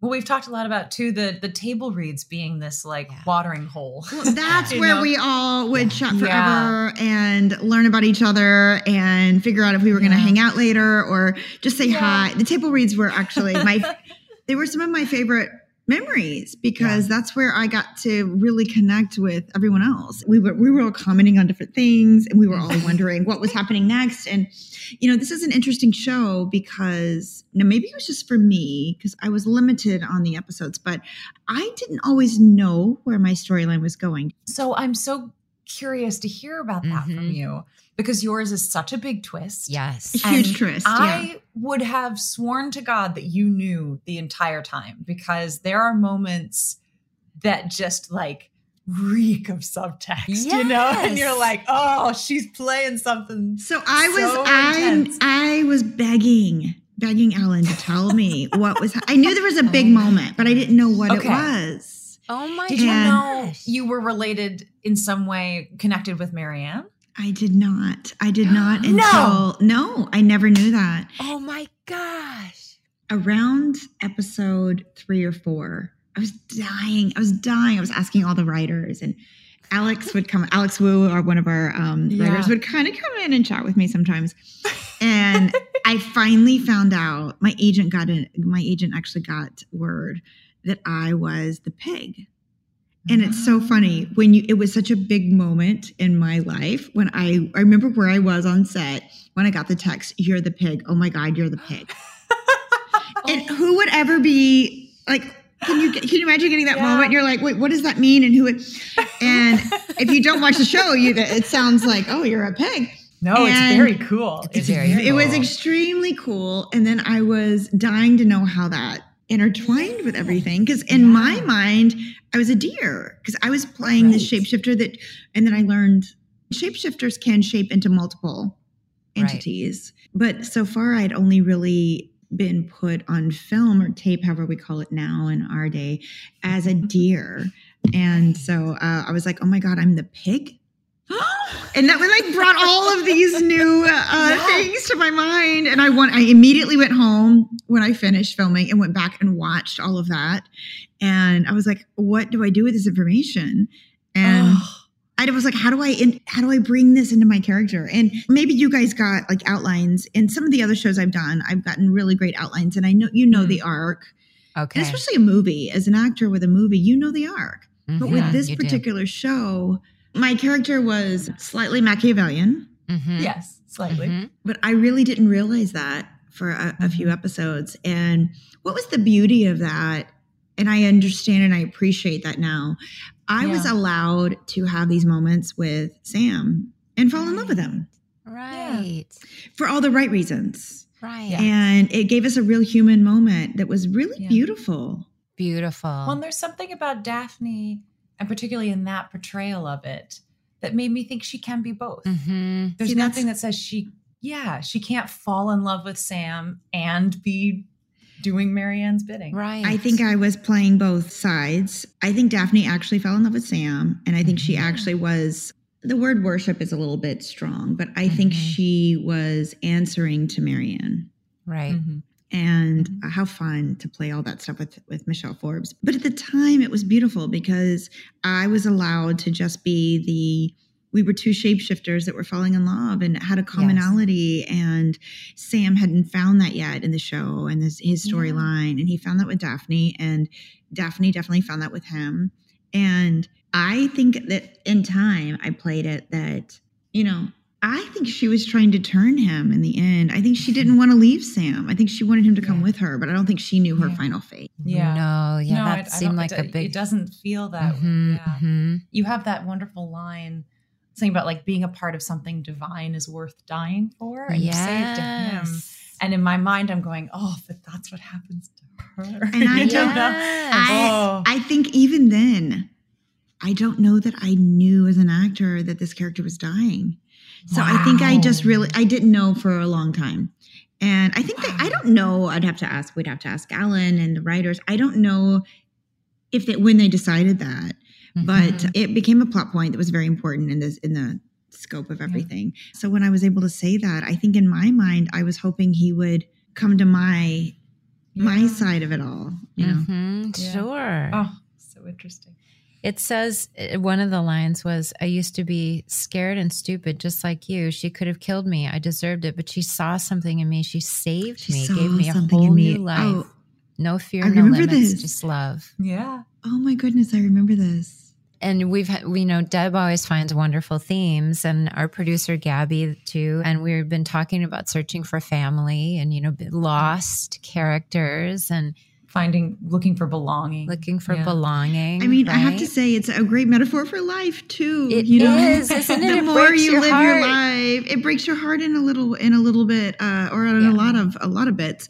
Well, we've talked a lot about too the the table reads being this like Yeah. watering hole. [LAUGHS] that's [LAUGHS] where know? we all would chat forever Yeah. and learn about each other and figure out if we were going to hang out later or just say Yeah. hi. The table reads were actually my [LAUGHS] they were some of my favorite memories because that's where I got to really connect with everyone else. We were we were all commenting on different things and we were all [LAUGHS] wondering what was happening next and you know this is an interesting show because now maybe it was just for me because I was limited on the episodes but I didn't always know where my storyline was going. So I'm so curious to hear about that from Mhm. you because yours is such a big twist. Yes. A huge twist, I yeah. would have sworn to God that you knew the entire time because there are moments that just like reek of subtext, you know? [LAUGHS] And you're like, oh, she's playing something. So I was so I. I was begging begging Ellen to tell me what was I knew there was a big [LAUGHS] moment but I didn't know what Okay. it was. Oh my Did you know you were related in some way connected with Maryann? I did not. I did not [GASPS] No. until no, I never knew that. Oh my gosh. Around episode 3 or 4, I was dying. I was dying. I was asking all the writers and Alex would come Alex Woo or one of our um, Yeah. writers would kind of come in and chat with me sometimes. and [LAUGHS] I finally found out. My agent got in. My agent actually got word that I was the pig. And it's so funny ah. when you, it was such a big moment in my life when I, I remember where I was on set when I got the text, you're the pig. Oh my God, you're the pig. [LAUGHS] And oh. who would ever be like, can you, can you imagine getting that moment? You're like, wait, what does that mean? And who would, and if you don't watch the show, you, it sounds like, oh, you're a pig. No, it's very cool. It's, very It was extremely cool. And then I was dying to know how that intertwined with everything. Because in my mind, I was a deer because I was playing the shapeshifter that, and then I learned shapeshifters can shape into multiple entities. But so far, I'd only really been put on film or tape, however we call it now in our day, as a [LAUGHS] deer. And so uh, I was like, oh my God, I'm the pig. And that like brought all of these new uh, things to my mind. And I went, I immediately went home when I finished filming and went back and watched all of that. And I was like, what do I do with this information? And I was like, how do I in, how do I bring this into my character? And maybe you guys got like outlines. In some of the other shows I've done, I've gotten really great outlines, and I know you know the arc. Okay. And especially a movie, as an actor with a movie, you know the arc. But Mhm. with this You do. particular show, my character was slightly Machiavellian. Mm-hmm. Yes, slightly. But I really didn't realize that for a, a few episodes. And what was the beauty of that? And I understand and I appreciate that now. I was allowed to have these moments with Sam and fall in love with him Right. for all the right reasons. Right. And it gave us a real human moment that was really beautiful. Beautiful. Well, and there's something about Daphne, and particularly in that portrayal of it, that made me think she can be both. Mm-hmm. There's See, nothing that says she, yeah, she can't fall in love with Sam and be doing Maryann's bidding. Right. I think I was playing both sides. I think Daphne actually fell in love with Sam, and I think she mm-hmm. actually was. The word worship is a little bit strong, but I mm-hmm. think she was answering to Maryann. Right. Mm-hmm. And mm-hmm. how fun to play all that stuff with with Michelle Forbes. But at the time, it was beautiful because I was allowed to just be the. We were two shapeshifters that were falling in love and had a commonality. And Sam hadn't found that yet in the show and this, his storyline. And he found that with Daphne, and Daphne definitely found that with him. And I think that in time, I played it that, you know, I think she was trying to turn him in the end. I think she didn't want to leave Sam. I think she wanted him to come with her, but I don't think she knew her final fate. Yeah. No, yeah, No, that I- I seemed don't- like it, a big. It doesn't feel that Mhm, way. Yeah. mhm. You have that wonderful line saying about like being a part of something divine is worth dying for. And you say it to him. Yes. And in my mind, I'm going, oh, but that's what happens to her. [LAUGHS] And I don't know? I, Oh. I think even then, I don't know that I knew as an actor that this character was dying. So I think I just really I didn't know for a long time. And I think that I don't know, I'd have to ask, we'd have to ask Alan and the writers. I don't know if they when they decided that, but it became a plot point that was very important in this in the scope of everything. So when I was able to say that, I think in my mind I was hoping he would come to my my side of it all, you know. Mhm, Sure. Oh, so interesting. It says uh, one of the lines was, I used to be scared and stupid, just like you. She could have killed me. I deserved it, but she saw something in me. She saved She me, saw gave me a whole me. new life. Oh, no fear, I no remember limits, this. just love. Yeah. Oh my goodness, I remember this. And we've, had- we know Deb always finds wonderful themes, and our producer Gabby too. And we've been talking about searching for family and you know lost characters and finding looking for belonging, looking for Yeah. belonging. I mean, I have to say it's a great metaphor for life too. It you know, is, isn't it? [LAUGHS] the It more breaks you your live your life, it breaks your heart in a little, in a little bit, uh, or in a lot of a lot of bits.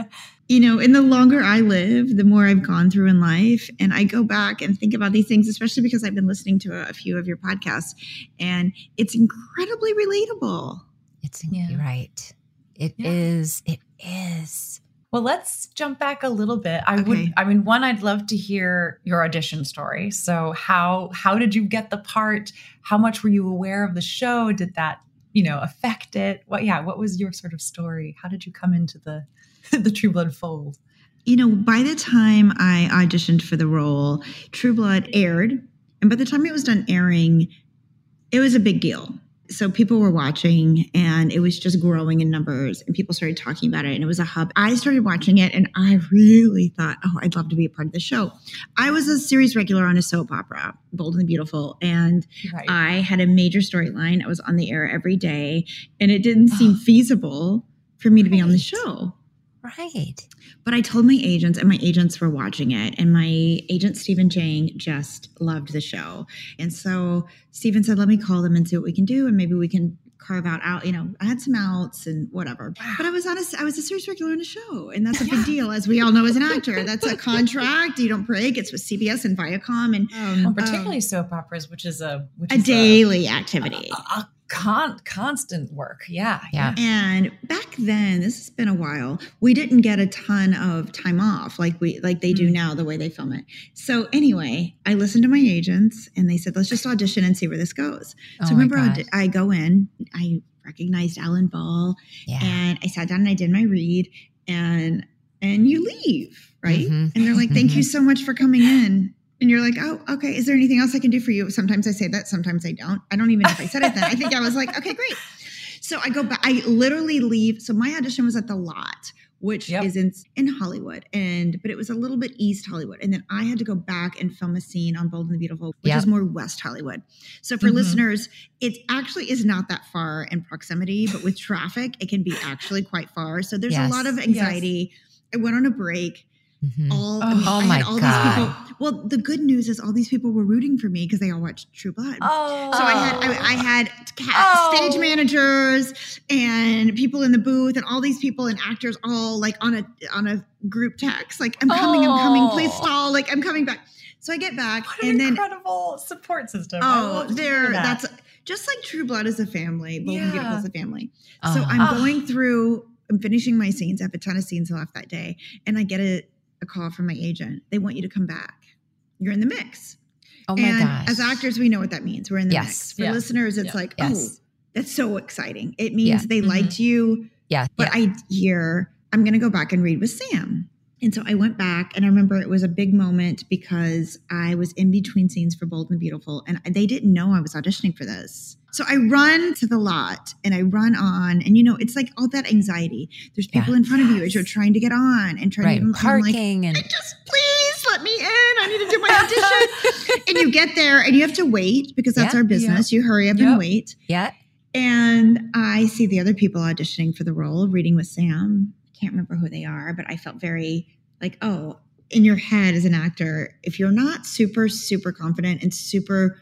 [LAUGHS] you know, and the longer I live, the more I've gone through in life, and I go back and think about these things, especially because I've been listening to a, a few of your podcasts, and it's incredibly relatable. It's right. It is. It is. Well, let's jump back a little bit. I would I mean, one I'd love to hear your audition story. So, how how did you get the part? How much were you aware of the show? Did that, you know, affect it? What yeah, what was your sort of story? How did you come into the [LAUGHS] the True Blood fold? you know, by the time I auditioned for the role, True Blood aired. And by the time it was done airing, it was a big deal. So people were watching and it was just growing in numbers and people started talking about it and it was a hub. I started watching it and I really thought, oh, I'd love to be a part of the show. I was a series regular on a soap opera, Bold and the Beautiful, and Right. I had a major storyline. I was on the air every day and it didn't seem feasible for me to be on the show. Right. But I told my agents, and my agents were watching it, and my agent Stephen Jang just loved the show. And so Stephen said, "Let me call them and see what we can do, and maybe we can carve out out. You know, I had some outs and whatever. But I was on a, I was a series regular on a show, and that's a big deal, as we all know as an actor. That's a contract you don't break. It's with CBS and Viacom, and Well, um, particularly soap operas, which is a which a is daily activity. a, a con- constant work. Yeah, Yeah. And back then, this has been a while. We didn't get a ton of time off like we like they do now, the way they film it. So anyway, I listened to my agents, and they said, "Let's just audition and see where this goes." Oh so my remember, I, I go in, I recognized Alan Ball, Yeah. and I sat down and I did my read, and and you leave, right? Mhm. And they're like, "Thank you so much for coming in." And you're like, oh, okay. Is there anything else I can do for you? Sometimes I say that, sometimes I don't. I don't even know if I said it then. I think I was like, okay, great. So I go back. I literally leave. So my audition was at the lot, which Yep. is in in Hollywood, and but it was a little bit East Hollywood, and then I had to go back and film a scene on Bold and the Beautiful, which Yep. is more West Hollywood. So for Mhm. listeners, it actually is not that far in proximity, but with traffic, it can be actually quite far. So there's Yes. a lot of anxiety. I went on a break. Mhm. All, Oh. I mean, Oh my all God. these people. Well, the good news is all these people were rooting for me because they all watched True Blood. Oh, So I had I, I had ca- Oh. stage managers and people in the booth and all these people and actors all like on a on a group text like I'm coming I'm coming please Oh. stall like I'm coming back. So I get back what an then incredible support system. Oh love to hear there that. that's just like True Blood is a family, Bold and Beautiful is a family. So Uh-huh. I'm going through I'm finishing my scenes. I have a ton of scenes left that day and I get a, a call from my agent. They want you to come back. You're in the mix. Oh my and gosh. as actors, we know what that means. We're in the Yes. mix. For Yeah. listeners, it's Yeah. like, Yes. oh, that's so exciting. It means Yeah. they Mhm. liked you. yeah. But I hear I'm going to go back and read with Sam. And so I went back and I remember it was a big moment because I was in between scenes for Bold and Beautiful and they didn't know I was auditioning for this. So I run to the lot and I run on and you know, it's like all that anxiety. There's Yeah. people in front of you as you're trying to get on and trying Right. to even Parking and just please let me in. I need to do my audition. [LAUGHS] and you get there and you have to wait because that's Yeah. our business. You hurry up Yep. and wait. yeah. And I see the other people auditioning for the role, reading with Sam. I can't remember who they are, but I felt very like, oh, in your head as an actor, if you're not super, super confident and super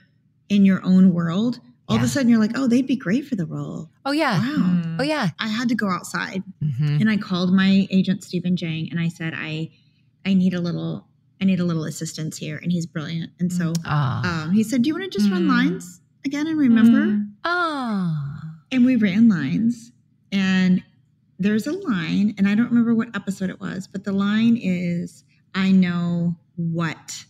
in your own world, all of a sudden you're like, oh, they'd be great for the role. Oh yeah. Wow. Oh yeah. I had to go outside Mhm. and I called my agent Stephen Jang and I said, I I need a little I need a little assistance here. And he's brilliant. And so Ah. um, he said, Do you want to just run Mm. lines again and remember? Mm. Oh. And we ran lines. And there's a line, and I don't remember what episode it was, but the line is, I know what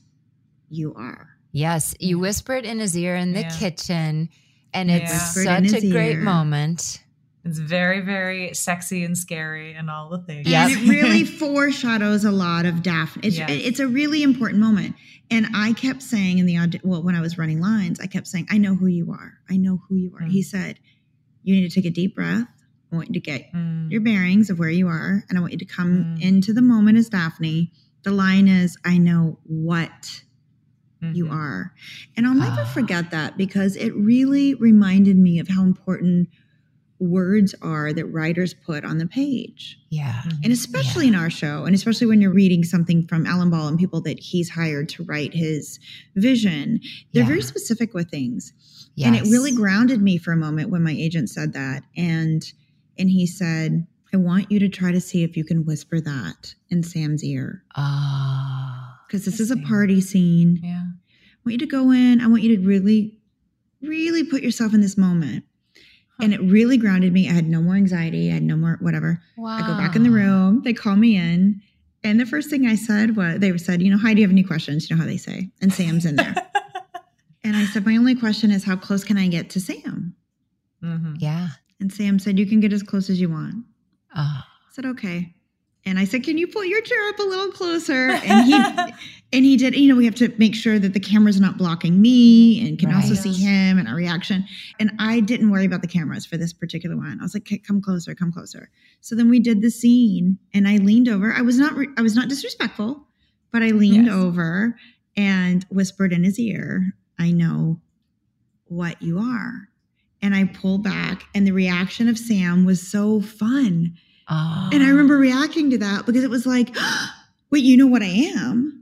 you are. Yes, you whispered in his ear in the Yeah. kitchen, and it's Yeah. Such a his great ear. moment. It's very, very sexy and scary and all the things. Yep. And it really [LAUGHS] foreshadows a lot of Daphne. It's, Yes. it's a really important moment. And I kept saying in the audi- well, when I was running lines, I kept saying, I know who you are. I know who you are. Mm. He said, You need to take a deep breath. I want you to get Mm. your bearings of where you are. And I want you to come Mm. into the moment as Daphne. The line is, I know what you Mhm. are. And I'll never Ah. forget that because it really reminded me of how important words are that writers put on the page. Yeah. And especially in our show, and especially when you're reading something from Alan Ball and people that he's hired to write his vision, they're Yeah. very specific with things. And it really grounded me for a moment when my agent said that. And and he said, I want you to try to see if you can whisper that in Sam's ear. Ah. Because this is a party scene. Yeah. I want you to go in. I want you to really, really put yourself in this moment. And it really grounded me. I had no more anxiety. I had no more whatever. Wow. I go back in the room. They call me in. And the first thing I said was, they said, you know, hi, do you have any questions? You know how they say. And Sam's in there. [LAUGHS] and I said, my only question is, how close can I get to Sam? Mhm. Yeah. And Sam said, you can get as close as you want. Ah. I said, okay. And I said, "Can you pull your chair up a little closer?" [LAUGHS] And he and he did. You know, we have to make sure that the camera's not blocking me and can also see him and our reaction. And I didn't worry about the cameras for this particular one. I was like, "Okay, "Come closer, come closer." So then we did the scene, and I leaned over. I was not. Re- I was not disrespectful, but I leaned Yes. over and whispered in his ear, "I know what you are." And I pulled back, and the reaction of Sam was so fun. Oh. And I ah. remember reacting to that because it was like, [GASPS] wait, you know what I am?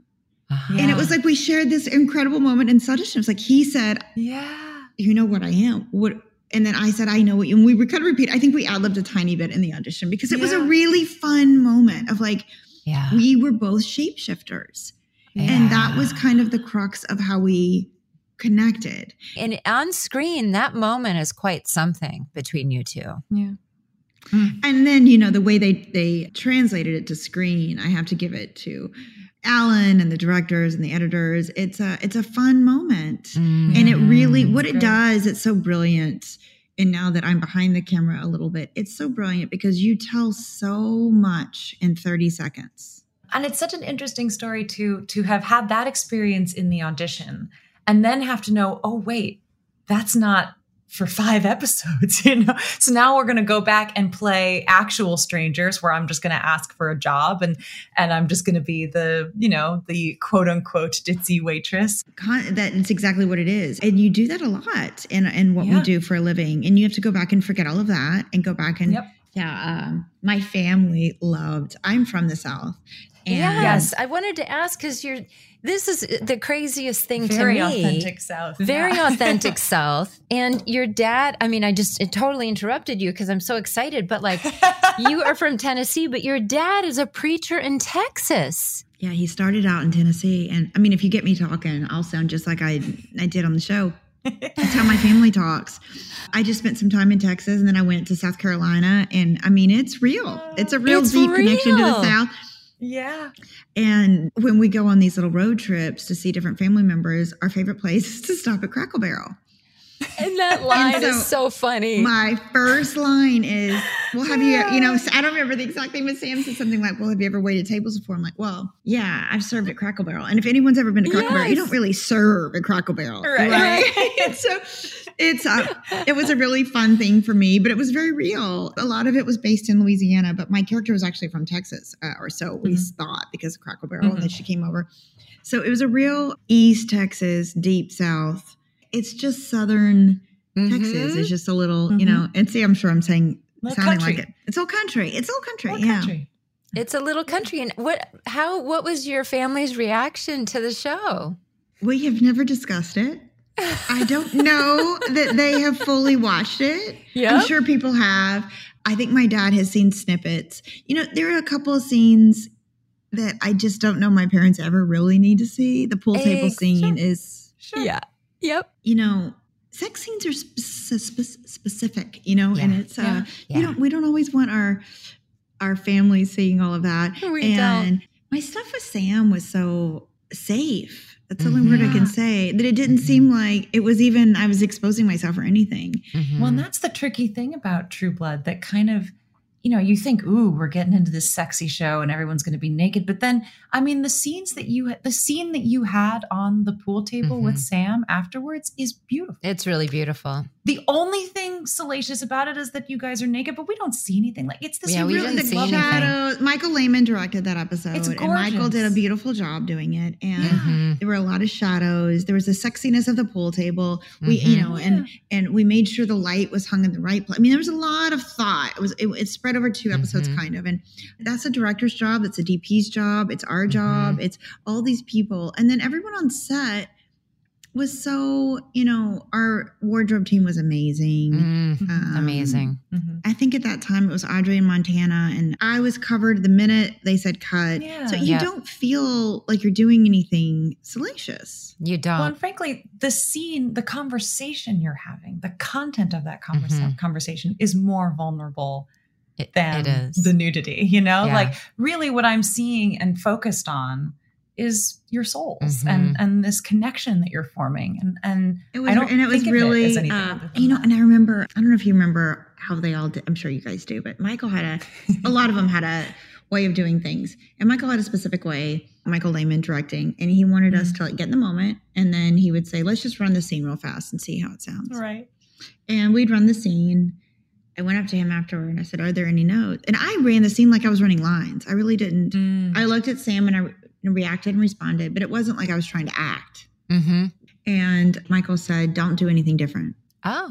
And it was uh-huh. like we shared this incredible moment in Suddish. It was like he said, Yeah. You know what I am. What and then I said, I know what you and we would kind of repeat. I think we ad libbed a tiny bit in the audition because it was a really fun moment of like Yeah. we were both shapeshifters. And that was kind of the crux of how we connected. And on screen, that moment is quite something between you two. Yeah. Hmm. And then, you know, the way they they translated it to screen, I have to give it to Alan and the directors and the editors. It's a it's a fun moment. Mm-hmm. And it really mm-hmm. what it does, it's so brilliant. And now that I'm behind the camera a little bit, it's so brilliant because you tell so much in 30 seconds. and it's such an interesting story to to have had that experience in the audition and then have to know oh wait that's not for five episodes [LAUGHS] you know so now we're going to go back and play actual strangers where i'm just going to ask for a job and and i'm just going to be the you know the quote unquote ditzy waitress Con- that it's exactly what it is. And you do that a lot in in what we do for a living. And you have to go back and forget all of that and go back and Yep. yeah, um, my family loved. I'm from the South. And yes, I wanted to ask because you're. This is the craziest thing very to me. authentic south Very Yeah. authentic [LAUGHS] South. And your dad, I mean, I just it totally interrupted you because I'm so excited, but like [LAUGHS] you are from Tennessee, but your dad is a preacher in Texas. Yeah, he started out in Tennessee, and I mean, if you get me talking, I'll sound just like I I did on the show. That's how my family talks. I just spent some time in Texas, and then I went to South Carolina, and I mean, it's real. It's a real It's deep connection to the. South. Yeah And when we go on these little road trips to see different family members, our favorite place is to stop at Cracker Barrel. And that [LAUGHS] line so is so funny. My first line is, "Well, have you? You know, I don't remember the exact thing, but Sam said something like, "Well, have you ever waited tables before?" I'm like, "Well, yeah, I've served at Cracker Barrel." And if anyone's ever been to Cracker Barrel, you don't really serve at Cracker Barrel, Right. right? [LAUGHS] so it's uh, [LAUGHS] it was a really fun thing for me, but it was very real. A lot of it was based in Louisiana, but my character was actually from Texas, uh, or so we thought, because of Cracker Barrel, and then she came over. So it was a real East Texas, deep South. It's just Southern Texas. It's just a little, you know. And see, I'm sure I'm saying Little sounding country. like it. It's all country. It's all country. Little yeah. country. It's a little country. And what how what was your family's reaction to the show? We have never discussed it. I don't know that they have fully watched it. I'm sure people have. I think my dad has seen snippets. You know, there are a couple of scenes that I just don't know my parents ever really need to see. The pool table Ex- scene is, Yeah. Yep. you know, sex scenes are spe- spe- specific, you know, and it's uh Yeah. you Yeah. don't we don't always want our our family seeing all of that. We and my stuff with Sam was so safe. That's the only word I can say. That it didn't seem like it was even I was exposing myself or anything. Mm-hmm. Well, and that's the tricky thing about True Blood that kind of, you know, you think, ooh, we're getting into this sexy show and everyone's going to be naked. But then, I mean, the scenes that you, the scene that you had on the pool table with Mhm. Sam afterwards is beautiful. It's really beautiful. The only thing salacious about it is that you guys are naked, but we don't see anything. Like it's this Yeah, we really didn't see lovely- anything. Shadows. Michael Lehmann directed that episode, It's and Michael did a beautiful job doing it. And Mhm. there were a lot of shadows. There was the sexiness of the pool table. We, you Mhm. know, and and we made sure the light was hung in the right place. I mean, there was a lot of thought. It was it, it spread over two episodes, Mhm. kind of, and that's a director's job. That's a DP's job. It's our job. It's all these people, and then everyone on set was so you know our wardrobe team was amazing Mm, Um, amazing. Mhm. I think at that time it was Audrey in Montana, and I was covered the minute they said cut. Yeah. So you Yeah. don't feel like you're doing anything salacious. You don't. Well, and frankly, the scene, the conversation you're having, the content of that conversa- Mhm. conversation is more vulnerable It- than it is. the nudity. You know, Yeah. like really, what I'm seeing and focused on is your souls Mhm. and and this connection that you're forming. And and It was, I don't and it was really, as anything uh, you know. And I remember, I don't know if you remember how they all did. I'm sure you guys do, but Michael had a, a lot of them had a way of doing things. And Michael had a specific way, Michael Lehmann directing, and he wanted us to like get in the moment and then he would say, let's just run the scene real fast and see how it sounds. Right. And we'd run the scene. I went up to him afterward and I said, Are there any notes? And I ran the scene like I was running lines. I really didn't. I looked at Sam and I re- reacted and responded, but it wasn't like I was trying to act. Mm-hmm. And Michael said, Don't do anything different. Oh.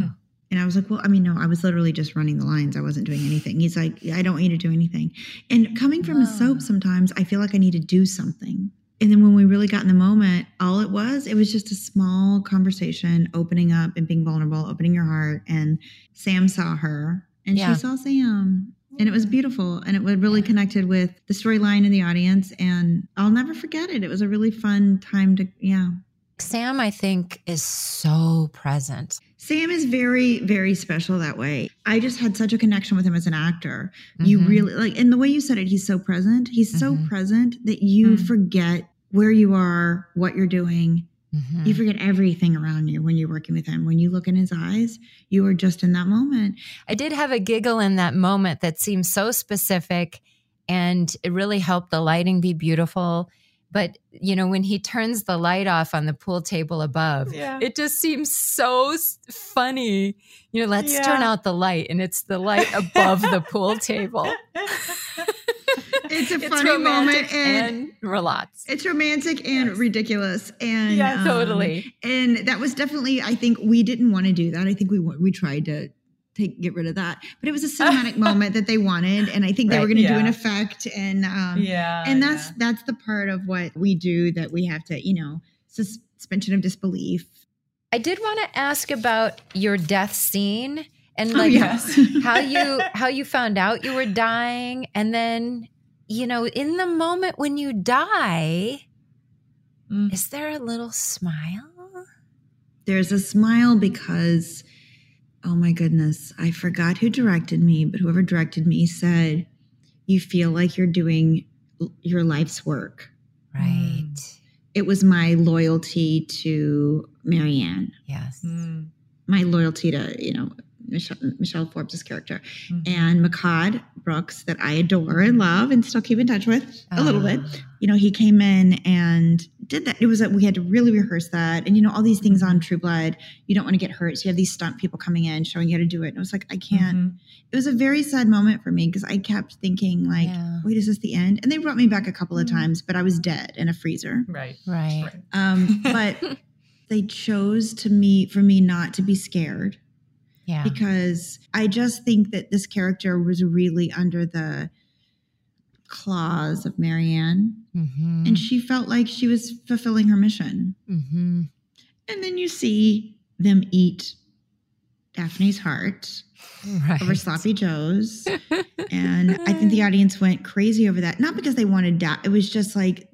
And I was like, Well, I mean, no, I was literally just running the lines. I wasn't doing anything. He's like, I don't need to do anything. And coming from a soap, sometimes I feel like I need to do something. And then when we really got in the moment, all it was, it was just a small conversation, opening up and being vulnerable, opening your heart. And Sam saw her and Yeah. she saw Sam. And it was beautiful. And it really connected with the storyline and the audience. And I'll never forget it. It was a really fun time to, yeah. Sam, I think, is so present. Sam is very, very special that way. I just had such a connection with him as an actor. You Mhm. really like, and the way you said it, he's so present. He's so mm-hmm. present that you mm. forget where you are, what you're doing. Mm-hmm. You forget everything around you when you're working with him. When you look in his eyes, you are just in that moment. I did have a giggle in that moment that seemed so specific and it really helped the lighting be beautiful. But, you know, when he turns the light off on the pool table above, Yeah. it just seems so funny. You know, let's turn out the light and it's the light above the pool table. [LAUGHS] It's a It's funny moment and, and relaxed. it's romantic and ridiculous and Yeah, um, totally. and that was definitely i think we didn't want to do that i think we we tried to take get rid of that but it was a [LAUGHS] cinematic moment that they wanted and i think they were going to do an effect and um Yeah, and that's that's the part of what we do that we have to you know suspension of disbelief I did want to ask about your death scene and Oh, like yes. [LAUGHS] how you how you found out you were dying and then you know in the moment when you die Mm. is there a little smile? there's a smile because oh my goodness i forgot who directed me but whoever directed me said you feel like you're doing your life's work Right. it was my loyalty to maryann Yes. Mm. my loyalty to you know michelle, michelle forbes' character Mm-hmm. and Mehcad Brooks that i adore and love and still keep in touch with a little bit Ah. you know he came in and did that it was that we had to really rehearse that and you know all these things Mm-hmm. on true blood you don't want to get hurt so you have these stunt people coming in showing you how to do it and it was like i can't Mm-hmm. it was a very sad moment for me because i kept thinking like Yeah. wait is this the end and they brought me back a couple of times but i was dead in a freezer Right. Right. um, [LAUGHS] but they chose to me for me not to be scared Yeah. because I just think that this character was really under the claws of Maryann, Mm-hmm. and she felt like she was fulfilling her mission. mm-hmm. And then you see them eat Daphne's heart Right. over sloppy joes, [LAUGHS] and I think the audience went crazy over that. Not because they wanted that; it was just like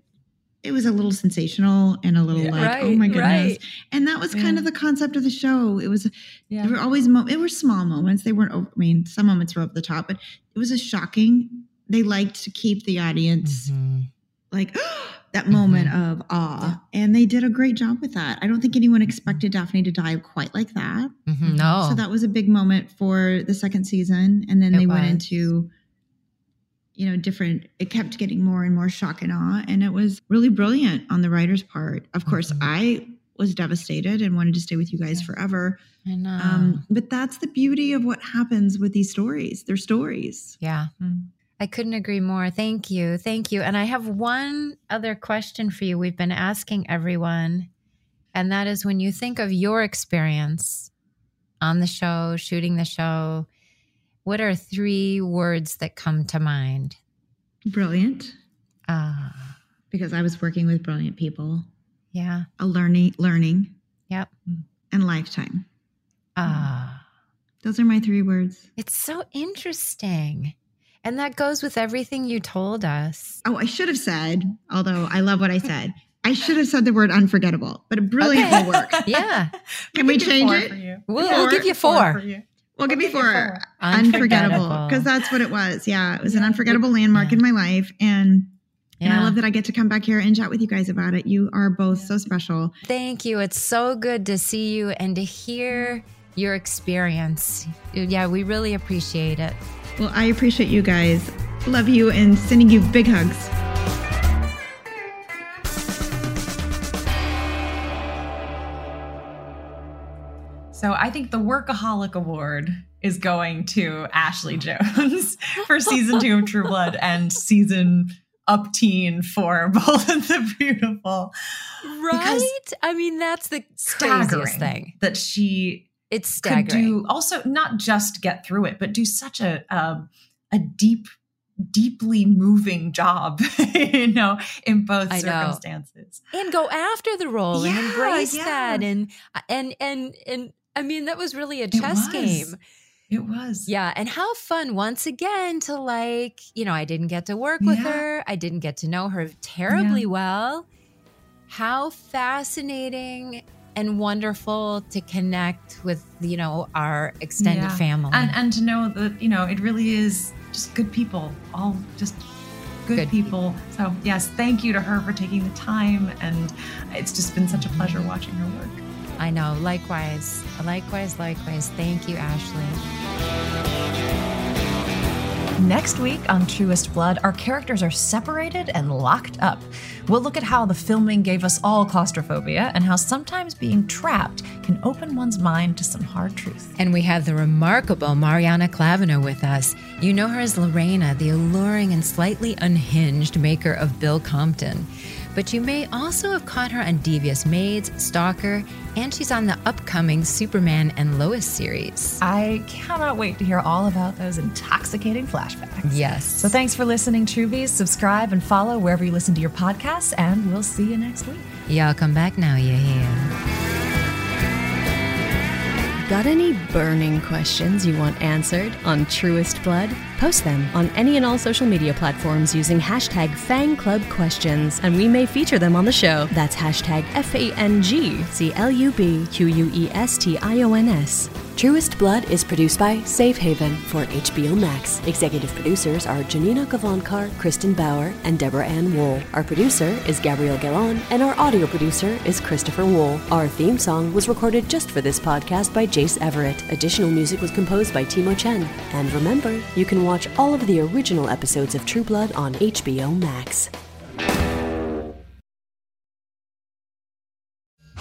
it was a little sensational and a little Yeah. like, oh my goodness. right. And that was kind of the concept of the show. It was Yeah. there were always mo- it were small moments. They weren't over, I mean, some moments were over the top, but it was a shocking. They liked to keep the audience Mhm. like [GASPS] that moment of awe. And they did a great job with that. I don't think anyone expected Daphne to die quite like that. Mhm. No. So that was a big moment for the second season. And then It they went into, you know, different, it kept getting more and more shock and awe. And it was really brilliant on the writer's part. Of course, Mm-hmm. I was devastated and wanted to stay with you guys forever. I know. Um, but that's the beauty of what happens with these stories. They're stories. yeah. Mm. I couldn't agree more. Thank you. Thank you. And I have one other question for you. We've been asking everyone, and that is when you think of your experience on the show, shooting the show, what are three words that come to mind? Brilliant. Ah, Because I was working with brilliant people. yeah. A learning, learning, Yep. and lifetime. Ah. Those are my three words. It's so interesting. And that goes with everything you told us. Oh, I should have said, although I love what I said. I should have said the word unforgettable, but a brilliant Okay. will work. [LAUGHS] Yeah. Can we give change it? We'll, Four. we'll give you Four four. for you. Well, give me give you four. four. Unforgettable. Unforgettable. Because that's what it was. Yeah, it was an unforgettable landmark Yeah. in my life. And and I love that I get to come back here and chat with you guys about it. You are both so special. Thank you. It's so good to see you and to hear your experience. Yeah, we really appreciate it. Well, I appreciate you guys. Love you and sending you big hugs. So I think the Workaholic Award is going to Ashley Jones [LAUGHS] for season two of True Blood and season up teen for [LAUGHS] Bold and the Beautiful. Right? I mean, that's the craziest thing. that she it's could staggering. do. Also, not just get through it, but do such a um, a deep, deeply moving job. [LAUGHS] you know, in both I know. circumstances. and go after the role and embrace yeah. that and and and and I mean that was really a chess game. It was. Yeah, and how fun once again to like, you know, I didn't get to work with Yeah. her. I didn't get to know her terribly Yeah. well. How fascinating and wonderful to connect with, you know, our extended Yeah. family. and and to know that you know it really is just good people, all just good, Good people. So yes, thank you to her for taking the time, and it's just been such a pleasure watching her work. I know. Likewise. Likewise, likewise. Thank you, Ashley. Next week on Truest Blood, our characters are separated and locked up. We'll look at how the filming gave us all claustrophobia and how sometimes being trapped can open one's mind to some hard truth. And we have the remarkable Mariana Klaveno with us. You know her as Lorena, the alluring and slightly unhinged maker of Bill Compton. But you may also have caught her on Devious Maids, Stalker, and she's on the upcoming Superman and Lois series. I cannot wait to hear all about those intoxicating flashbacks. Yes. So thanks for listening, Truvies. Subscribe and follow wherever you listen to your podcasts, and we'll see you next week. Y'all come back now, you hear. Got any burning questions you want answered on Truest Blood? Post them on any and all social media platforms using hashtag FangClubQuestions, and we may feature them on the show. That's hashtag F A N G C L U B Q U E S T I O N S. Truest Blood is produced by Safe Haven for HBO Max. Executive producers are Janina Gavankar, Kristin Bauer, and Deborah Ann Woll. Our producer is Gabrielle Gallon, and our audio producer is Christopher Wool. Our theme song was recorded just for this podcast by Jace Everett. Additional music was composed by Timo Chen. And remember, you can watch all of the original episodes of True Blood on HBO Max.